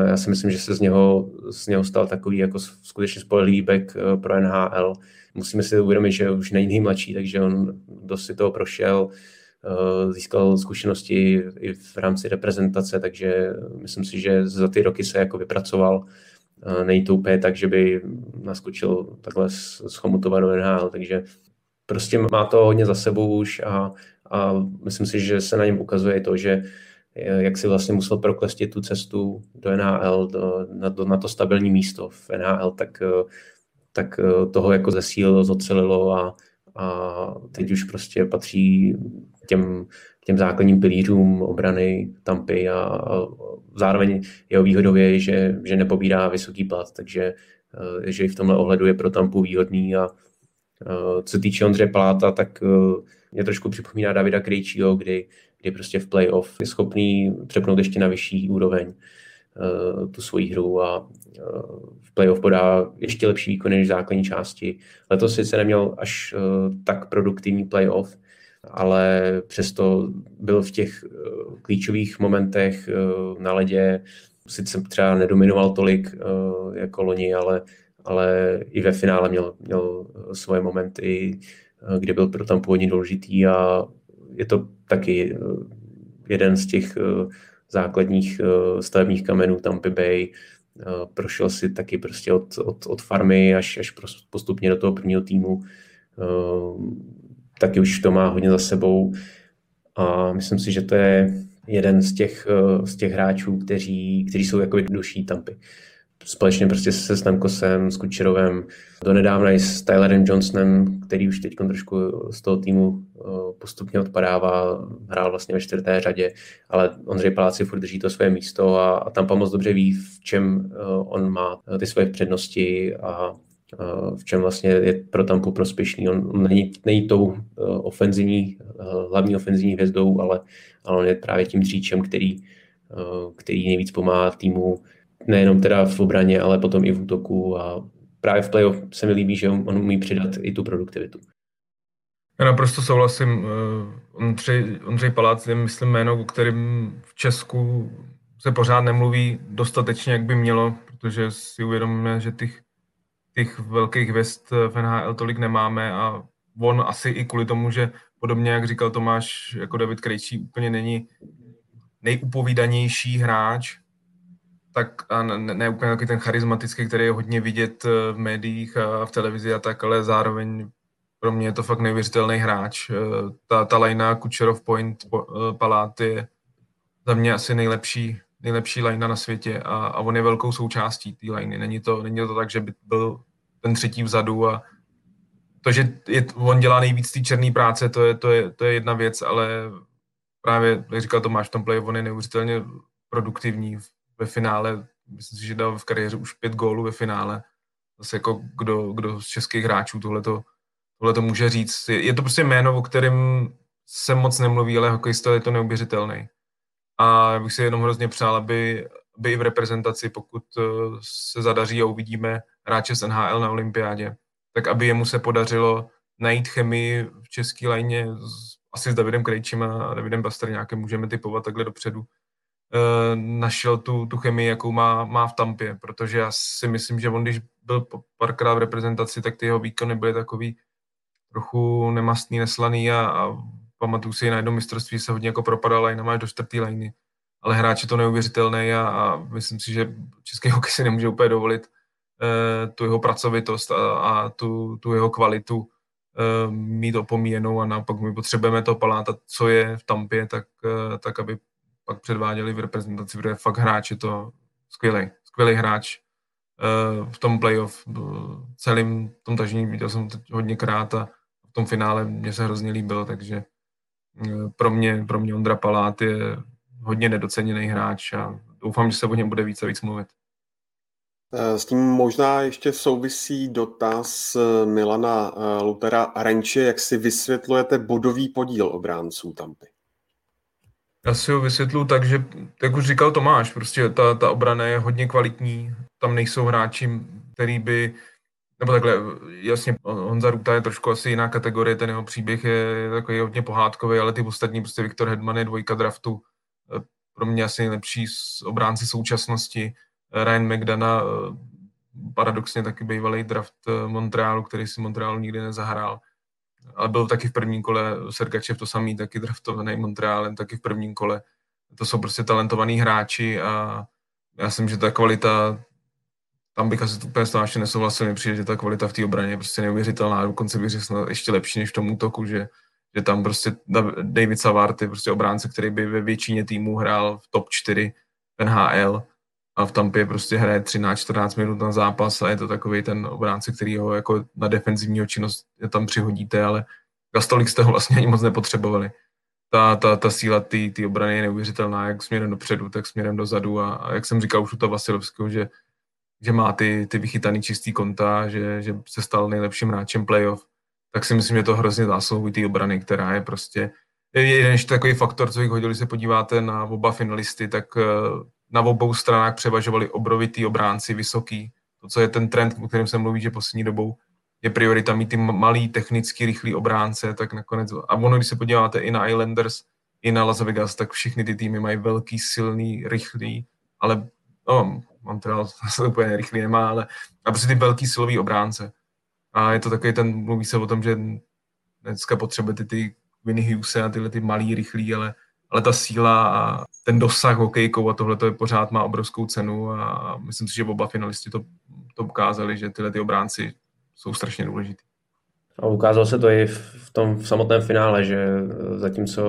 já si myslím, že se z něho, z něho stal takový jako skutečně spolehlivý back pro NHL. Musíme si uvědomit, že už není nejmladší, takže on dost si toho prošel Eh, získal zkušenosti i v rámci reprezentace, takže myslím si, že za ty roky se jako vypracoval. Eh, není to úplně tak, že by naskočil takhle z do NHL, takže prostě má to hodně za sebou už a, a myslím si, že se na něm ukazuje to, že eh, jak si vlastně musel proklestit tu cestu do NHL, do, na, do, na to stabilní místo v NHL, tak tak toho jako zesílilo, zocelilo a, a teď už prostě patří těm, těm základním pilířům obrany Tampy a, a zároveň jeho výhodou je, že, že nepobírá vysoký plat, takže že i v tomhle ohledu je pro Tampu výhodný a co se týče Ondřeje Paláta, tak mě trošku připomíná Davida Krejčího, kdy, kdy prostě v playoff je schopný přepnout ještě na vyšší úroveň tu svoji hru a v playoff podá ještě lepší výkony než v základní části. Letos sice neměl až tak produktivní playoff, ale přesto byl v těch klíčových momentech na ledě, sice třeba nedominoval tolik jako loni, ale, ale i ve finále měl, měl svoje momenty, kde byl pro tam původně důležitý a je to taky jeden z těch základních stavebních kamenů Tampa Bay. Prošel si taky prostě od, od, od farmy až, až postupně do toho prvního týmu. Taky už to má hodně za sebou a myslím si, že to je jeden z těch, z těch hráčů, kteří, kteří jsou jako duší Tampy společně prostě se Stamkosem, s Kučerovem, donedávna i s Tylerem Johnsonem, který už teď trošku z toho týmu eh, postupně odpadává, hrál vlastně ve čtvrté řadě, ale Ondřej Paláci furt drží to své místo a, a tam moc dobře ví, v čem eh, on má ty svoje přednosti a eh, v čem vlastně je pro Tampu prospěšný. On není, není tou ofenzivní, hlavní ofenzivní hvězdou, ale, ale on je právě tím dříčem, který, který nejvíc pomáhá týmu nejenom teda v obraně, ale potom i v útoku a právě v playoff se mi líbí, že on, umí přidat i tu produktivitu. Já naprosto souhlasím. Eh, Ondřej, Ondřej Palác je, myslím, jméno, o kterým v Česku se pořád nemluví dostatečně, jak by mělo, protože si uvědomíme, že těch, těch velkých hvězd v NHL tolik nemáme a on asi i kvůli tomu, že podobně, jak říkal Tomáš, jako David Krejčí, úplně není nejupovídanější hráč, tak a ne, ne úplně takový ten charismatický, který je hodně vidět eh, v médiích a v televizi a tak, ale zároveň pro mě je to fakt neuvěřitelný hráč. Eh, ta, ta lajna Kučerov Point eh, Palát je za mě asi nejlepší, nejlepší lajna na světě a, a on je velkou součástí té lajny. Není to, není to tak, že by byl ten třetí vzadu a to, že je, on dělá nejvíc té černé práce, to je, to, je, to je jedna věc, ale právě, jak říkal Tomáš, v tom play on je neuvěřitelně produktivní ve finále, myslím si, že dal v kariéře už pět gólů ve finále. Zase jako kdo, kdo z českých hráčů tohle to může říct. Je, je to prostě jméno, o kterém se moc nemluví, ale hokejista je to neuvěřitelný. A bych si jenom hrozně přál, aby, aby i v reprezentaci, pokud eh, se zadaří a uvidíme hráče z NHL na olympiádě, tak aby jemu se podařilo najít chemii v české lajně asi s Davidem Krejčím a Davidem Basterňákem můžeme typovat takhle dopředu, našel tu, tu chemii, jakou má, má v Tampě, protože já si myslím, že on, když byl párkrát v reprezentaci, tak ty jeho výkony byly takový trochu nemastný, neslaný a, a pamatuju si na jednom mistrovství se hodně jako propadal a až do čtvrtý lajny. Ale hráč je to neuvěřitelný a, a myslím si, že český hokej si nemůže úplně dovolit uh, tu jeho pracovitost a, a tu, tu jeho kvalitu uh, mít opomíjenou a naopak my potřebujeme to paláta, co je v Tampě, tak, uh, tak aby pak předváděli v reprezentaci, protože fakt hráč je to skvělý, skvělý hráč uh, v tom playoff, uh, celým tom tažení viděl jsem to hodněkrát a v tom finále mě se hrozně líbil, takže uh, pro mě, pro mě Ondra Palát je hodně nedoceněný hráč a doufám, že se o něm bude více víc mluvit. S tím možná ještě souvisí dotaz Milana Lutera Renče, jak si vysvětlujete bodový podíl obránců Tampy? Já si ho vysvětlu tak, že, jak už říkal Tomáš, prostě ta, ta obrana je hodně kvalitní, tam nejsou hráči, který by, nebo takhle, jasně, Honza Ruta je trošku asi jiná kategorie, ten jeho příběh je takový hodně pohádkový, ale ty ostatní, prostě Viktor Hedman je dvojka draftu, pro mě asi nejlepší obránci současnosti, Ryan McDonough, paradoxně taky bývalý draft Montrealu, který si Montrealu nikdy nezahrál ale byl taky v prvním kole Sergačev to samý, taky draftovaný Montrealem, taky v prvním kole. To jsou prostě talentovaní hráči a já myslím, že ta kvalita, tam bych asi úplně s ještě nesouhlasil, mi přijde, že ta kvalita v té obraně je prostě neuvěřitelná, dokonce bych řekl ještě lepší než v tom útoku, že, že tam prostě David Savard je prostě obránce, který by ve většině týmů hrál v top 4 NHL a v Tampě prostě hraje 13-14 minut na zápas a je to takový ten obránce, který ho jako na defenzivního činnost tam přihodíte, ale za stolik jste ho vlastně ani moc nepotřebovali. Ta, ta, ta síla té obrany je neuvěřitelná, jak směrem dopředu, tak směrem dozadu a, a jak jsem říkal už u toho Vasilevského, že, že má ty, ty vychytaný čistý konta, že, že se stal nejlepším hráčem playoff, tak si myslím, že to hrozně zásluhují té obrany, která je prostě je jeden ještě takový faktor, co bych hodil, když se podíváte na oba finalisty, tak eh, na obou stranách převažovali obrovitý obránci, vysoký. To, co je ten trend, o kterém se mluví, že poslední dobou je priorita mít ty malý, technicky rychlý obránce, tak nakonec, a ono, když se podíváte i na Islanders, i na Las Vegas, tak všechny ty týmy mají velký, silný, rychlý, ale no, Montreal [laughs] se úplně rychlý nemá, ale a prostě ty velký silový obránce. A je to takový ten, mluví se o tom, že dneska potřebujete ty Vinny Hughese a tyhle ty malý, rychlý, ale, ale ta síla a ten dosah hokejkou a tohle to je pořád má obrovskou cenu a myslím si, že oba finalisti to, to ukázali, že tyhle ty obránci jsou strašně důležitý. A ukázalo se to i v tom v samotném finále, že zatímco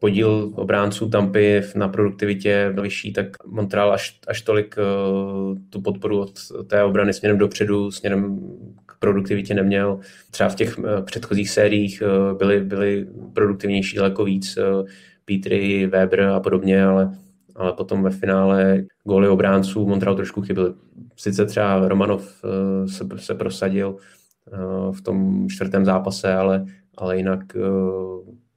podíl obránců Tampy na produktivitě vyšší, tak Montreal až, až tolik uh, tu podporu od té obrany směrem dopředu, směrem k produktivitě neměl. Třeba v těch uh, předchozích sériích uh, byly, byly produktivnější daleko víc uh, Petry, Weber a podobně, ale, ale potom ve finále góly obránců Montreal trošku chyběly. Sice třeba Romanov uh, se, se prosadil, Eh, v tom čtvrtém zápase, ale, ale jinak eh,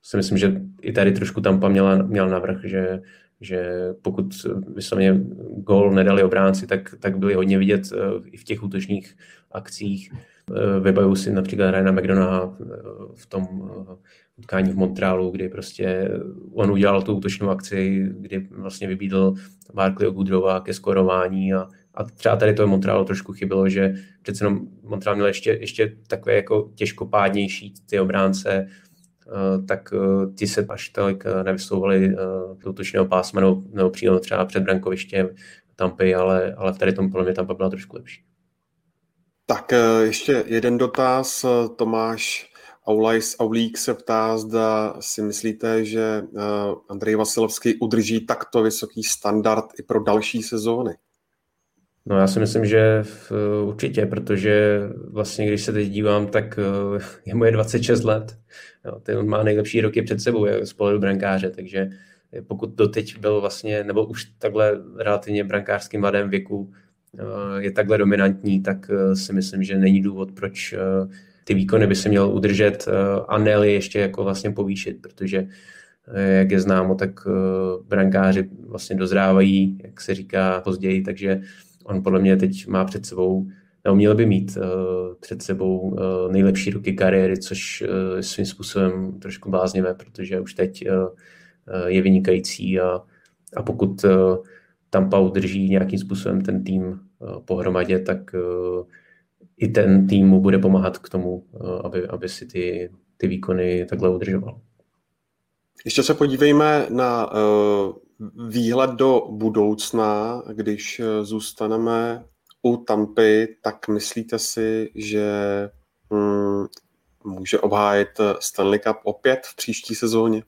si myslím, že i tady trošku Tampa měla, měla navrh, že, že pokud vyslovně gol nedali obránci, tak, tak byli hodně vidět eh, i v těch útočních akcích. Vybavuju si například Ryana McDonaha v tom utkání v Montrealu, kdy prostě on udělal tu útočnou akci, kdy vlastně vybídl Barkley Goodrova ke skorování a, a třeba tady to Montrealu trošku chybilo, že přece jenom Montreal měl ještě, ještě takové jako těžkopádnější ty obránce, eh, tak eh, ti se až tolik eh, nevyslouvali do útočného pásma nebo, nebo přímo třeba před brankovištěm Tampy, ale, ale v tady tom podle mě Tampa byla trošku lepší. Tak ještě jeden dotaz. Tomáš Aulajs Aulík se ptá, zda si myslíte, že Andrej Vasilovský udrží takto vysoký standard i pro další sezóny? No já si myslím, že určitě, protože vlastně když se teď dívám, tak eh, je mu je 26 let. Jo, ten má nejlepší roky před sebou z pohledu brankáře, takže pokud doteď byl vlastně, nebo už takhle relativně brankářským mladém věku eh, je takhle dominantní, tak eh, si myslím, že není důvod, proč ty výkony by se měl udržet a ne ještě jako vlastně povýšit, protože jak je známo, tak brankáři vlastně dozrávají, jak se říká později, takže on podle mě teď má před sebou, nebo měl by mít před sebou nejlepší roky kariéry, což svým způsobem trošku bláznivé, protože už teď je vynikající a, a pokud Tampa udrží nějakým způsobem ten tým uh, pohromadě, tak uh, i ten tým mu bude pomáhat k tomu, uh, aby, aby si ty, ty výkony takhle udržoval. Ještě se podívejme na výhled do budoucna, když eh, zůstaneme u Tampy, tak myslíte si, že hmm, může obhájit eh, Stanley Cup opět v příští sezóně?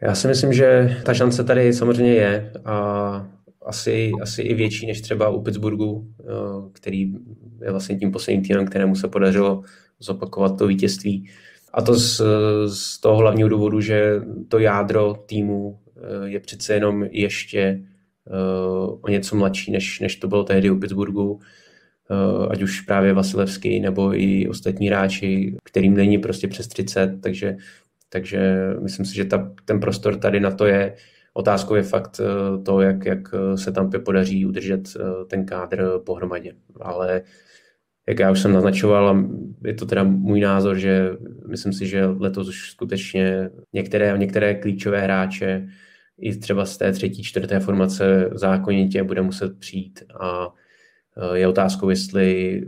Já si myslím, že ta šance tady samozřejmě je a asi, asi i větší než třeba u Pittsburghu, eh, který je vlastně tím posledním týmem, kterému se podařilo zopakovat to vítězství. A to z, z toho hlavního důvodu, že to jádro týmu Eh, je přece jenom ještě eh, o něco mladší, než, než to bylo tehdy u Pittsburghu, ať už právě Vasilevský nebo i ostatní hráči, kterým není prostě přes 30, takže, takže myslím si, že ta, ten prostor tady na to je. Otázkou je fakt to, jak, jak se tam podaří udržet ten kádr pohromadě. Ale jak já už jsem naznačoval, je to teda můj názor, že myslím si, že letos už skutečně některé, některé klíčové hráče i třeba z té třetí, čtvrté formace zákonitě bude muset přijít a je otázkou, jestli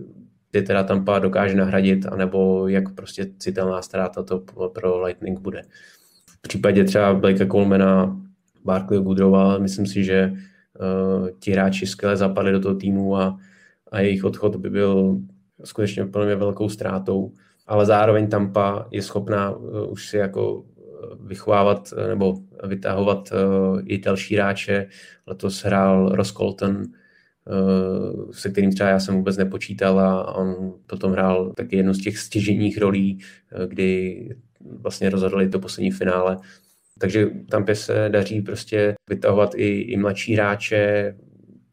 ty teda Tampa dokáže nahradit, anebo jak prostě citelná ztráta to pro Lightning bude. V případě třeba Blakea Colemana, Barkley Goodrova, myslím si, že uh, ti hráči skvěle zapadli do toho týmu a, a jejich odchod by byl skutečně mě velkou ztrátou, ale zároveň Tampa je schopná uh, už si jako vychovávat nebo vytahovat eh, i další hráče. Letos hrál Ross Colton, se kterým třeba já jsem vůbec nepočítal a on potom hrál taky jednu z těch stěženích rolí, kdy vlastně rozhodli to poslední finále. Takže tam se daří prostě vytahovat i, i mladší hráče,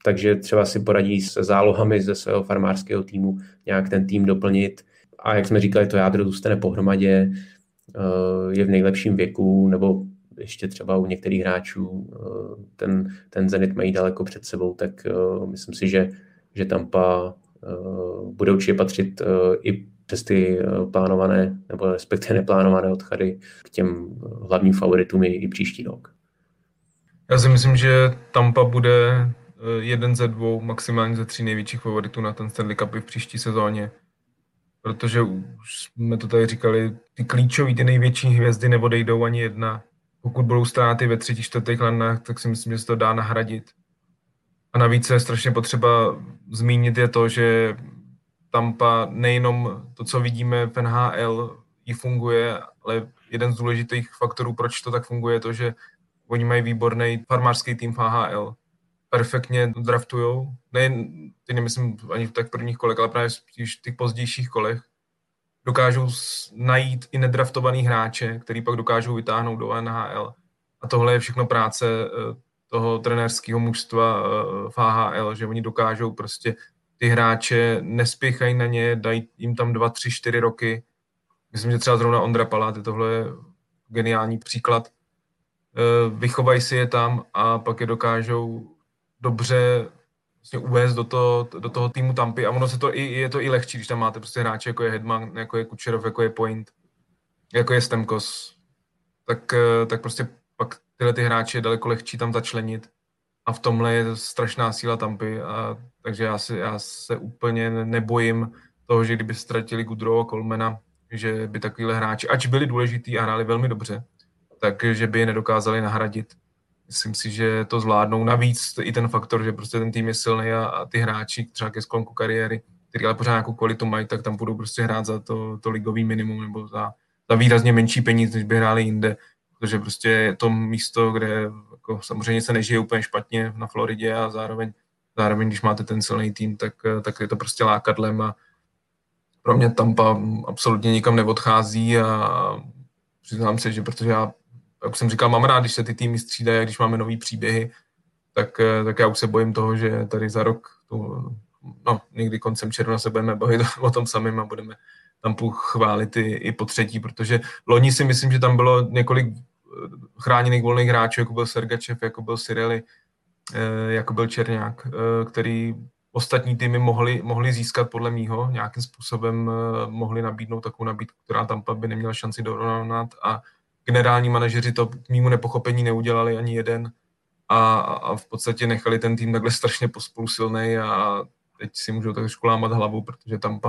takže třeba si poradí se zálohami ze svého farmářského týmu, nějak ten tým doplnit. A jak jsme říkali, to jádro zůstane pohromadě, eh, je v nejlepším věku, nebo ještě třeba u některých hráčů eh, ten, ten Zenit mají daleko před sebou, tak eh, myslím si, že, že Tampa bude určitě patřit i přes ty plánované, nebo respektive neplánované odchody k těm hlavním favoritům i, i příští rok. Já si myslím, že Tampa bude jeden ze dvou, maximálně ze tří největších favoritů na ten Stanley Cup v příští sezóně. Protože už jsme to tady říkali, ty klíčové, ty největší hvězdy neodejdou ani jedna. Pokud budou ztráty ve třetích, čtvrtých landách, tak si myslím, že se to dá nahradit. A navíc je strašně potřeba zmínit je to, že Tampa nejenom to, co vidíme v NHL, jí funguje, ale jeden z důležitých faktorů, proč to tak funguje, je to, že oni mají výborný farmářský tým v AHL perfektně draftujou. Ne, ty nemyslím ani v tak prvních kolech, ale právě v těch pozdějších kolech. Dokážou najít i nedraftovaný hráče, který pak dokážou vytáhnout do NHL. A tohle je všechno práce eh, toho trenérského mužstva eh, v AHL, že oni dokážou prostě ty hráče, nespěchají na ně, dají jim tam dva, tři, čtyři roky. Myslím, že třeba zrovna Ondra Palát je tohle geniální příklad. Eh, vychovají si je tam a pak je dokážou dobře vlastně uvést do toho, do toho týmu Tampy. A ono se to i, je to i lehčí, když tam máte prostě hráče jako je Hedman, jako je Kučerov, jako je Point, jako je Stemkos, tak, eh, tak prostě pak tyhle ty hráče je daleko lehčí tam začlenit. A v tomhle je strašná síla Tampy. A takže já, si, já se úplně nebojím toho, že kdyby ztratili Gudro a Kolmena, že by takovýhle hráči, ač byli důležitý a hráli velmi dobře, takže by je nedokázali nahradit myslím si, že to zvládnou. Navíc i ten faktor, že prostě ten tým je silný a, a ty hráči třeba ke sklonku kariéry, který ale pořád nějakou kvalitu mají, tak tam budou prostě hrát za to, to ligový minimum nebo za, za výrazně menší peníze, než by hráli jinde, protože prostě je to místo, kde jako samozřejmě se nežije úplně špatně na Floridě a zároveň, zároveň když máte ten silný tým, tak, tak je to prostě lákadlem a pro mě Tampa absolutně nikam neodchází a přiznám se, že protože já jak jsem říkal, mám rád, když se ty týmy střídají, když máme nový příběhy, tak, eh, tak já už se bojím toho, že tady za rok, tu, no, někdy koncem června se budeme bavit [laughs] o tom samém a budeme tam chválit i, i po třetí, protože loni si myslím, že tam bylo několik eh, chráněných volných hráčů, jako byl Sergačev, jako byl Sireli, eh, jako byl Černák, který ostatní týmy mohli, mohli získat podle mýho, nějakým způsobem mohli nabídnout takovou nabídku, která tam by neměla šanci dorovnat a generální manažeři to k mýmu nepochopení neudělali ani jeden a, a v podstatě nechali ten tým takhle strašně pospolu silný a teď si můžou trošku lámat hlavu, protože tam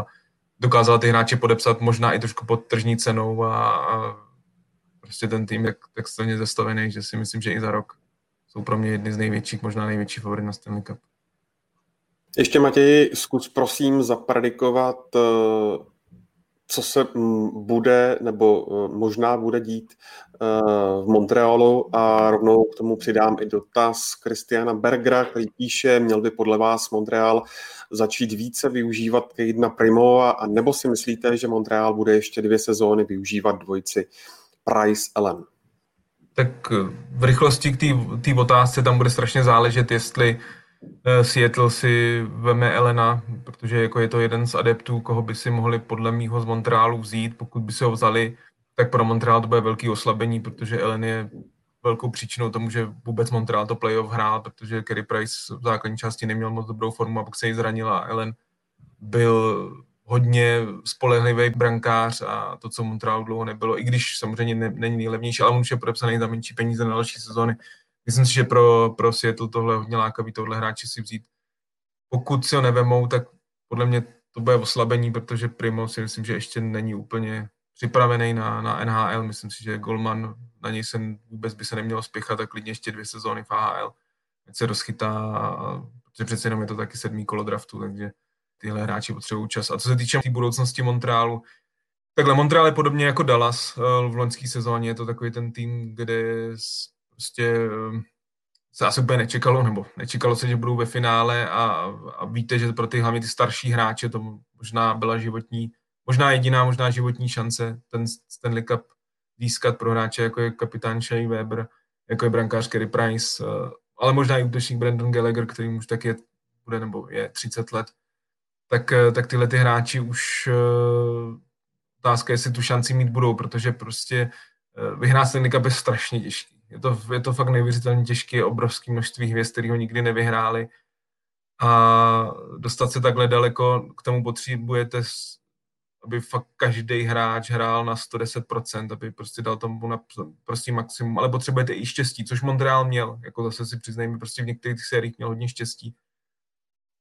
dokázala ty hráče podepsat možná i trošku pod tržní cenou a, a prostě ten tým je tak straně zastavený, že si myslím, že i za rok jsou pro mě jedny z největších, možná největší favorit na Stanley Cup. Ještě Matěj, zkus prosím zapredikovat eh, co se mm, bude nebo eh, možná bude dít eh, v Montrealu a rovnou k tomu přidám i dotaz Kristiana Bergera, který píše, měl by podle vás Montreal začít více využívat Kejdna Primo a nebo si myslíte, že Montreal bude ještě dvě sezóny využívat dvojici Price Allen? Tak eh, v rychlosti k té otázce tam bude strašně záležet, jestli Eh, Seattle si veme Elena, protože jako je to jeden z adeptů, koho by si mohli podle mýho z Montrealu vzít. Pokud by se ho vzali, tak pro Montreal to bude velký oslabení, protože Ellen je velkou příčinou tomu, že vůbec Montreal to playoff hrál, protože Kerry Price v základní části neměl moc dobrou formu a pak se jí zranila. Ellen byl hodně spolehlivý brankář a to, co Montreal dlouho nebylo, i když samozřejmě ne, není nejlevnější, ale on už je podepsaný za menší peníze na další sezóny, myslím si, že pro, pro Seattle tohle hodně lákavý, tohle hráči si vzít. Pokud si ho nevemou, tak podle mě to bude oslabení, protože Primo si myslím, že ještě není úplně připravený na, na NHL. Myslím si, že Golman na něj se vůbec by se nemělo spěchat, tak klidně ještě dvě sezóny v AHL, ať se rozchytá, protože přece jenom je to taky sedmý kolo draftu, takže tyhle hráči potřebují čas. A co se týče té budoucnosti Montrealu, takhle Montreal je podobně jako Dallas eh, v loňské sezóně, je to takový ten tým, kde prostě ehm, se asi úplně nečekalo, nebo nečekalo se, že budou ve finále a, a víte, že pro ty hlavně ty starší hráče to možná byla životní, možná jediná možná životní šance ten Stanley Cup získat pro hráče, jako je kapitán Shea Weber, jako je brankář Kerry Price, eh, ale možná i útočník Brandon Gallagher, který už tak je, bude nebo je 30 let, tak, eh, tak tyhle ty hráči už eh, otázka, jestli tu šanci mít budou, protože prostě vyhrát Stanley Cup je strašně těžký. Je to, je to fakt neuvěřitelně těžké, obrovské množství hvězd, který ho nikdy nevyhráli. A dostat se takhle daleko, k tomu potřebujete aby fakt každý hráč hrál na 110%, aby prostě dal tomu na prostě maximum, ale potřebujete i štěstí, což Montreal měl, jako zase si přiznejme, prostě v některých sériích měl hodně štěstí.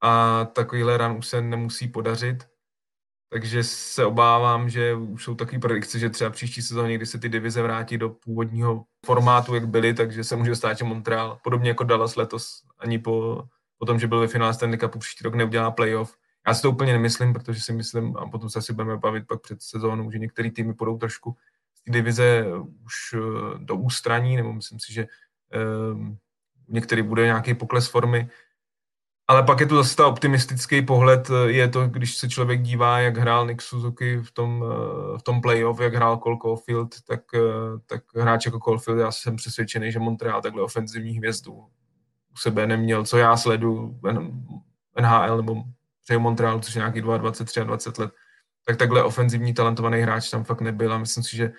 A takovýhle ran už se nemusí podařit, takže se obávám, že už jsou takové predikce, že třeba příští sezóně, kdy se ty divize vrátí do původního formátu, jak byly, takže se může stát, že Montreal, podobně jako Dallas letos, ani po, po tom, že byl ve finále Stanley Cupu příští rok neudělá playoff, já si to úplně nemyslím, protože si myslím, a potom se asi budeme bavit pak před sezónou, že některé týmy půjdou trošku z té divize už eh, do ústraní, nebo myslím si, že um, některý bude nějaký pokles formy. Ale pak je tu zase ta optimistický pohled, eh, je to, když se člověk dívá, jak hrál Nick Suzuki v tom, v tom playoff, jak hrál Cole Caulfield, tak, tak hráč jako Caulfield, já jsem přesvědčený, že Montreal takhle ofenzivní hvězdu u sebe neměl, co já sledu NHL nebo přeju Montreal, což je nějaký 22, 23 let, tak takhle ofenzivní talentovaný hráč tam fakt nebyl a myslím si, že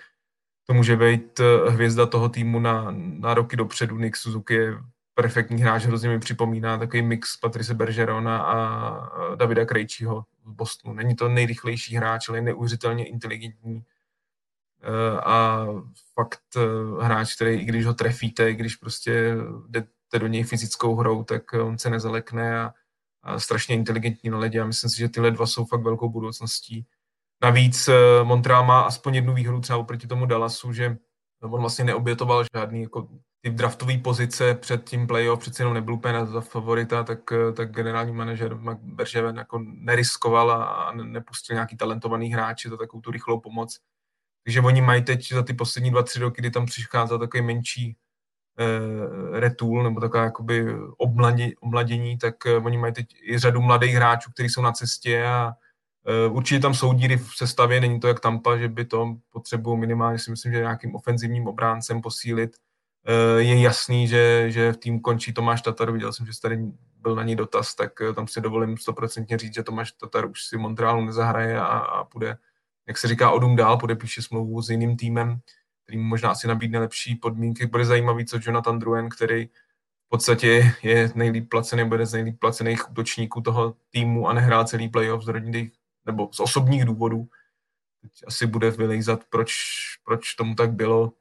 to může být eh, hvězda toho týmu na, na roky dopředu. Nick Suzuki je perfektní hráč, hrozně mi připomíná takový mix Patrice Bergerona a Davida Krejčího v Bostonu. Není to nejrychlejší hráč, ale je neuvěřitelně inteligentní eh, a fakt eh, hráč, který i když ho trefíte, i když prostě jdete do něj fyzickou hrou, tak on se nezalekne a a strašně inteligentní na ledě a myslím si, že tyhle dva jsou fakt velkou budoucností. Navíc eh, Montreal má aspoň jednu výhodu třeba oproti tomu Dallasu, že on vlastně neobětoval žádný jako ty draftové pozice před tím playoff, přece jenom nebyl úplně za favorita, tak, eh, tak generální manažer Berževen jako neriskoval a nepustil nějaký talentovaný hráči za takovou tu rychlou pomoc. Takže oni mají teď za ty poslední dva, tři roky, kdy tam přichází takový menší uh, retool nebo taková jakoby obmladě, omladění, tak uh, oni mají teď i řadu mladých hráčů, kteří jsou na cestě a uh, určitě tam jsou díry v sestavě, není to jak Tampa, že by to potřebují minimálně si myslím, že nějakým ofenzivním obráncem posílit. Uh, je jasný, že, že v tým končí Tomáš Tatar, viděl jsem, že tady byl na ní dotaz, tak tam si dovolím stoprocentně říct, že Tomáš Tatar už si Montrealu nezahraje a, a půjde, jak se říká, odum dál, podepíše smlouvu s jiným týmem který mu možná asi nabídne lepší podmínky. Bude zajímavý, co Jonathan Druen, který v podstatě je nejlíp placený, bude z nejlíp placených útočníků toho týmu a nehrál celý playoff z rodinných nebo z osobních důvodů. Teď asi bude vylejzat, proč, proč tomu tak bylo.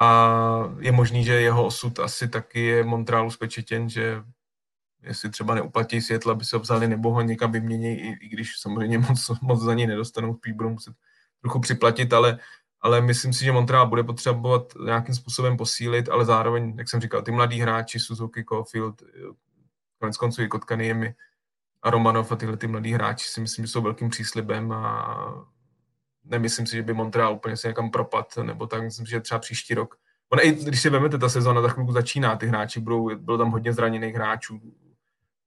A je možný, že jeho osud asi taky je Montrealu spečetěn, že jestli třeba neuplatí světla, aby se ho vzali nebo ho někam vymění, i, i když samozřejmě [laughs] moc, moc za něj nedostanou, spíš budou muset trochu připlatit, ale ale myslím si, že Montreal bude potřebovat nějakým způsobem posílit, ale zároveň, jak jsem říkal, ty mladí hráči, Suzuki, Caulfield, konec konců i Kotkaniemi a Romanov a tyhle ty mladí hráči si myslím, že jsou velkým příslibem a nemyslím si, že by Montreal úplně se někam propad, nebo tak, myslím, že třeba příští rok. On, i když si vezmete, ta sezóna za chvilku začíná, ty hráči budou, bylo tam hodně zraněných hráčů,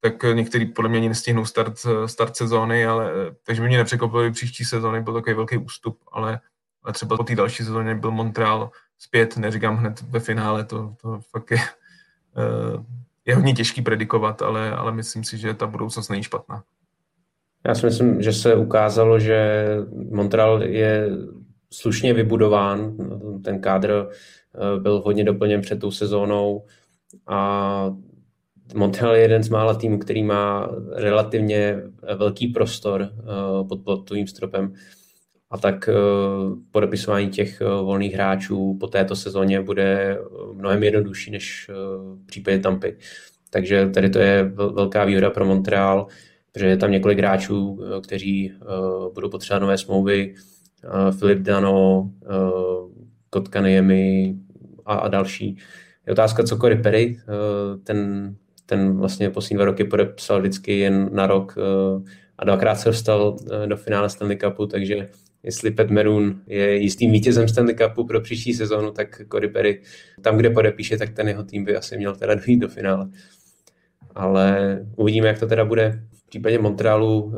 tak některý podle mě ani nestihnou start, start sezóny, ale takže by mě nepřekvapilo, že příští sezóny byl takový velký ústup, ale ale třeba po té další sezóně byl Montreal zpět, neříkám hned ve finále, to, to fakt je, eh, je hodně těžký predikovat, ale, ale myslím si, že ta budoucnost není špatná. Já si myslím, že se ukázalo, že Montreal je slušně vybudován, ten kádr eh, byl hodně doplněn před tou sezónou. A Montreal je jeden z mála týmů, který má relativně velký prostor eh, pod platovým stropem. A tak eh, podepisování těch volných hráčů po této sezóně bude mnohem jednodušší než v případě Tampy. Takže tady to je velká výhoda pro Montreal, protože je tam několik hráčů, kteří budou potřebovat nové smlouvy. Filip Dano, Kotkaniemi a, a další. Je otázka, co Corey Perry, ten, ten vlastně poslední dva roky podepsal vždycky jen na rok a dvakrát se dostal do finále Stanley Cupu, takže jestli Pat Maroon je jistým vítězem Stanley Cupu pro příští sezónu, tak Cory Perry tam, kde podepíše, tak ten jeho tým by asi měl teda dojít do finále. Ale uvidíme, jak to teda bude. V případě Montrealu uh,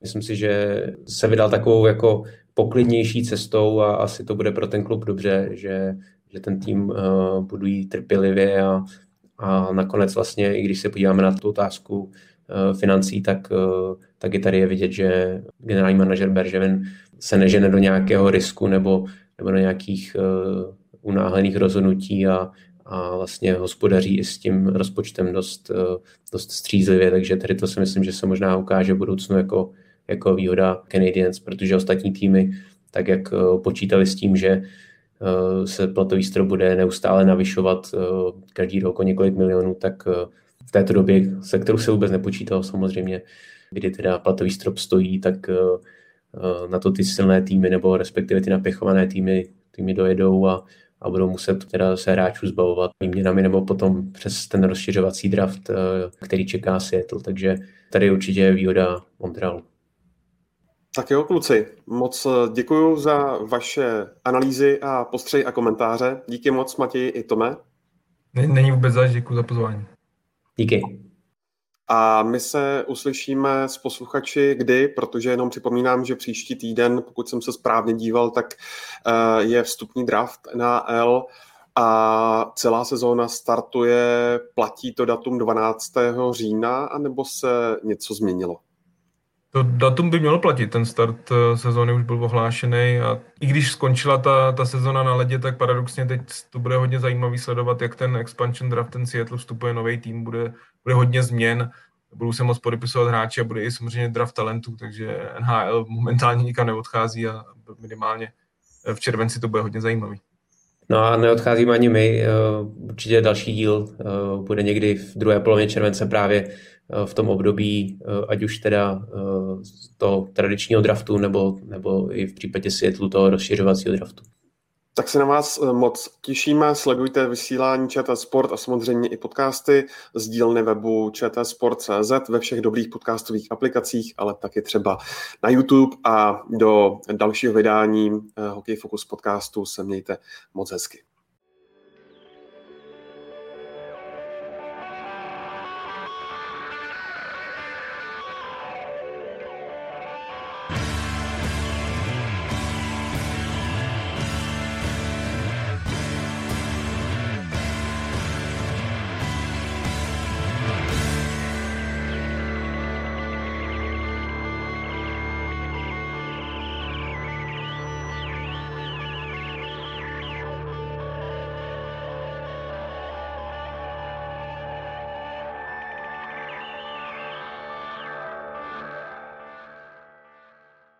myslím si, že se vydal takovou jako poklidnější cestou a asi to bude pro ten klub dobře, že, že ten tým uh, budují trpělivě a, a nakonec vlastně, i když se podíváme na tu otázku uh, financí, tak, tak i tady je vidět, že generální manažer Berževin se nežene do nějakého risku nebo, nebo do nějakých unáhlených rozhodnutí a, a vlastně hospodaří i s tím rozpočtem dost, uh, dost střízlivě, takže tady to si myslím, že se možná ukáže v budoucnu jako, jako výhoda Canadiens, protože ostatní týmy, tak jak uh, počítali s tím, že uh, se platový strop bude neustále navyšovat každý rok o několik milionů, tak v této době, se kterou se vůbec nepočítalo samozřejmě, kdy teda platový strop stojí, tak Eh, na to ty silné týmy nebo respektive ty napěchované týmy, týmy dojedou a, a budou muset teda se hráčů zbavovat výměnami nebo potom přes ten rozšiřovací draft, eh, který čeká Seattle. Takže tady je určitě výhoda Montrealu. Tak jo, kluci, moc děkuji za vaše analýzy a postřeji a komentáře. Díky moc, Matěji i Tome. Není vůbec zač, děkuji za pozvání. Díky. A my se uslyšíme s posluchači kdy, protože jenom připomínám, že příští týden, pokud jsem se správně díval, tak eh, je vstupní draft na L a celá sezóna startuje, platí to datum 12. října, anebo se něco změnilo? To datum by mělo platit, ten start eh, sezóny už byl ohlášený a i když skončila ta, ta sezona na ledě, tak paradoxně teď to bude hodně zajímavý sledovat, jak ten expansion draft, ten Seattle vstupuje nový tým, bude, bude hodně změn, budou se moc podepisovat hráči a bude i samozřejmě draft talentů, takže NHL momentálně nikam neodchází a minimálně v červenci to bude hodně zajímavý. No a neodcházíme ani my. Eh, určitě další díl eh, bude někdy v druhé polovině července právě eh, v tom období, ať už teda toho tradičního draftu, nebo, nebo i v případě Seattle toho rozšiřovacího draftu. Tak se na vás moc těšíme, sledujte vysílání ČT Sport a samozřejmě i podcasty z dílny webu čtsport.cz ve všech dobrých podcastových aplikacích, ale taky třeba na YouTube a do dalšího vydání Hokej Focus podcastu se mějte moc hezky.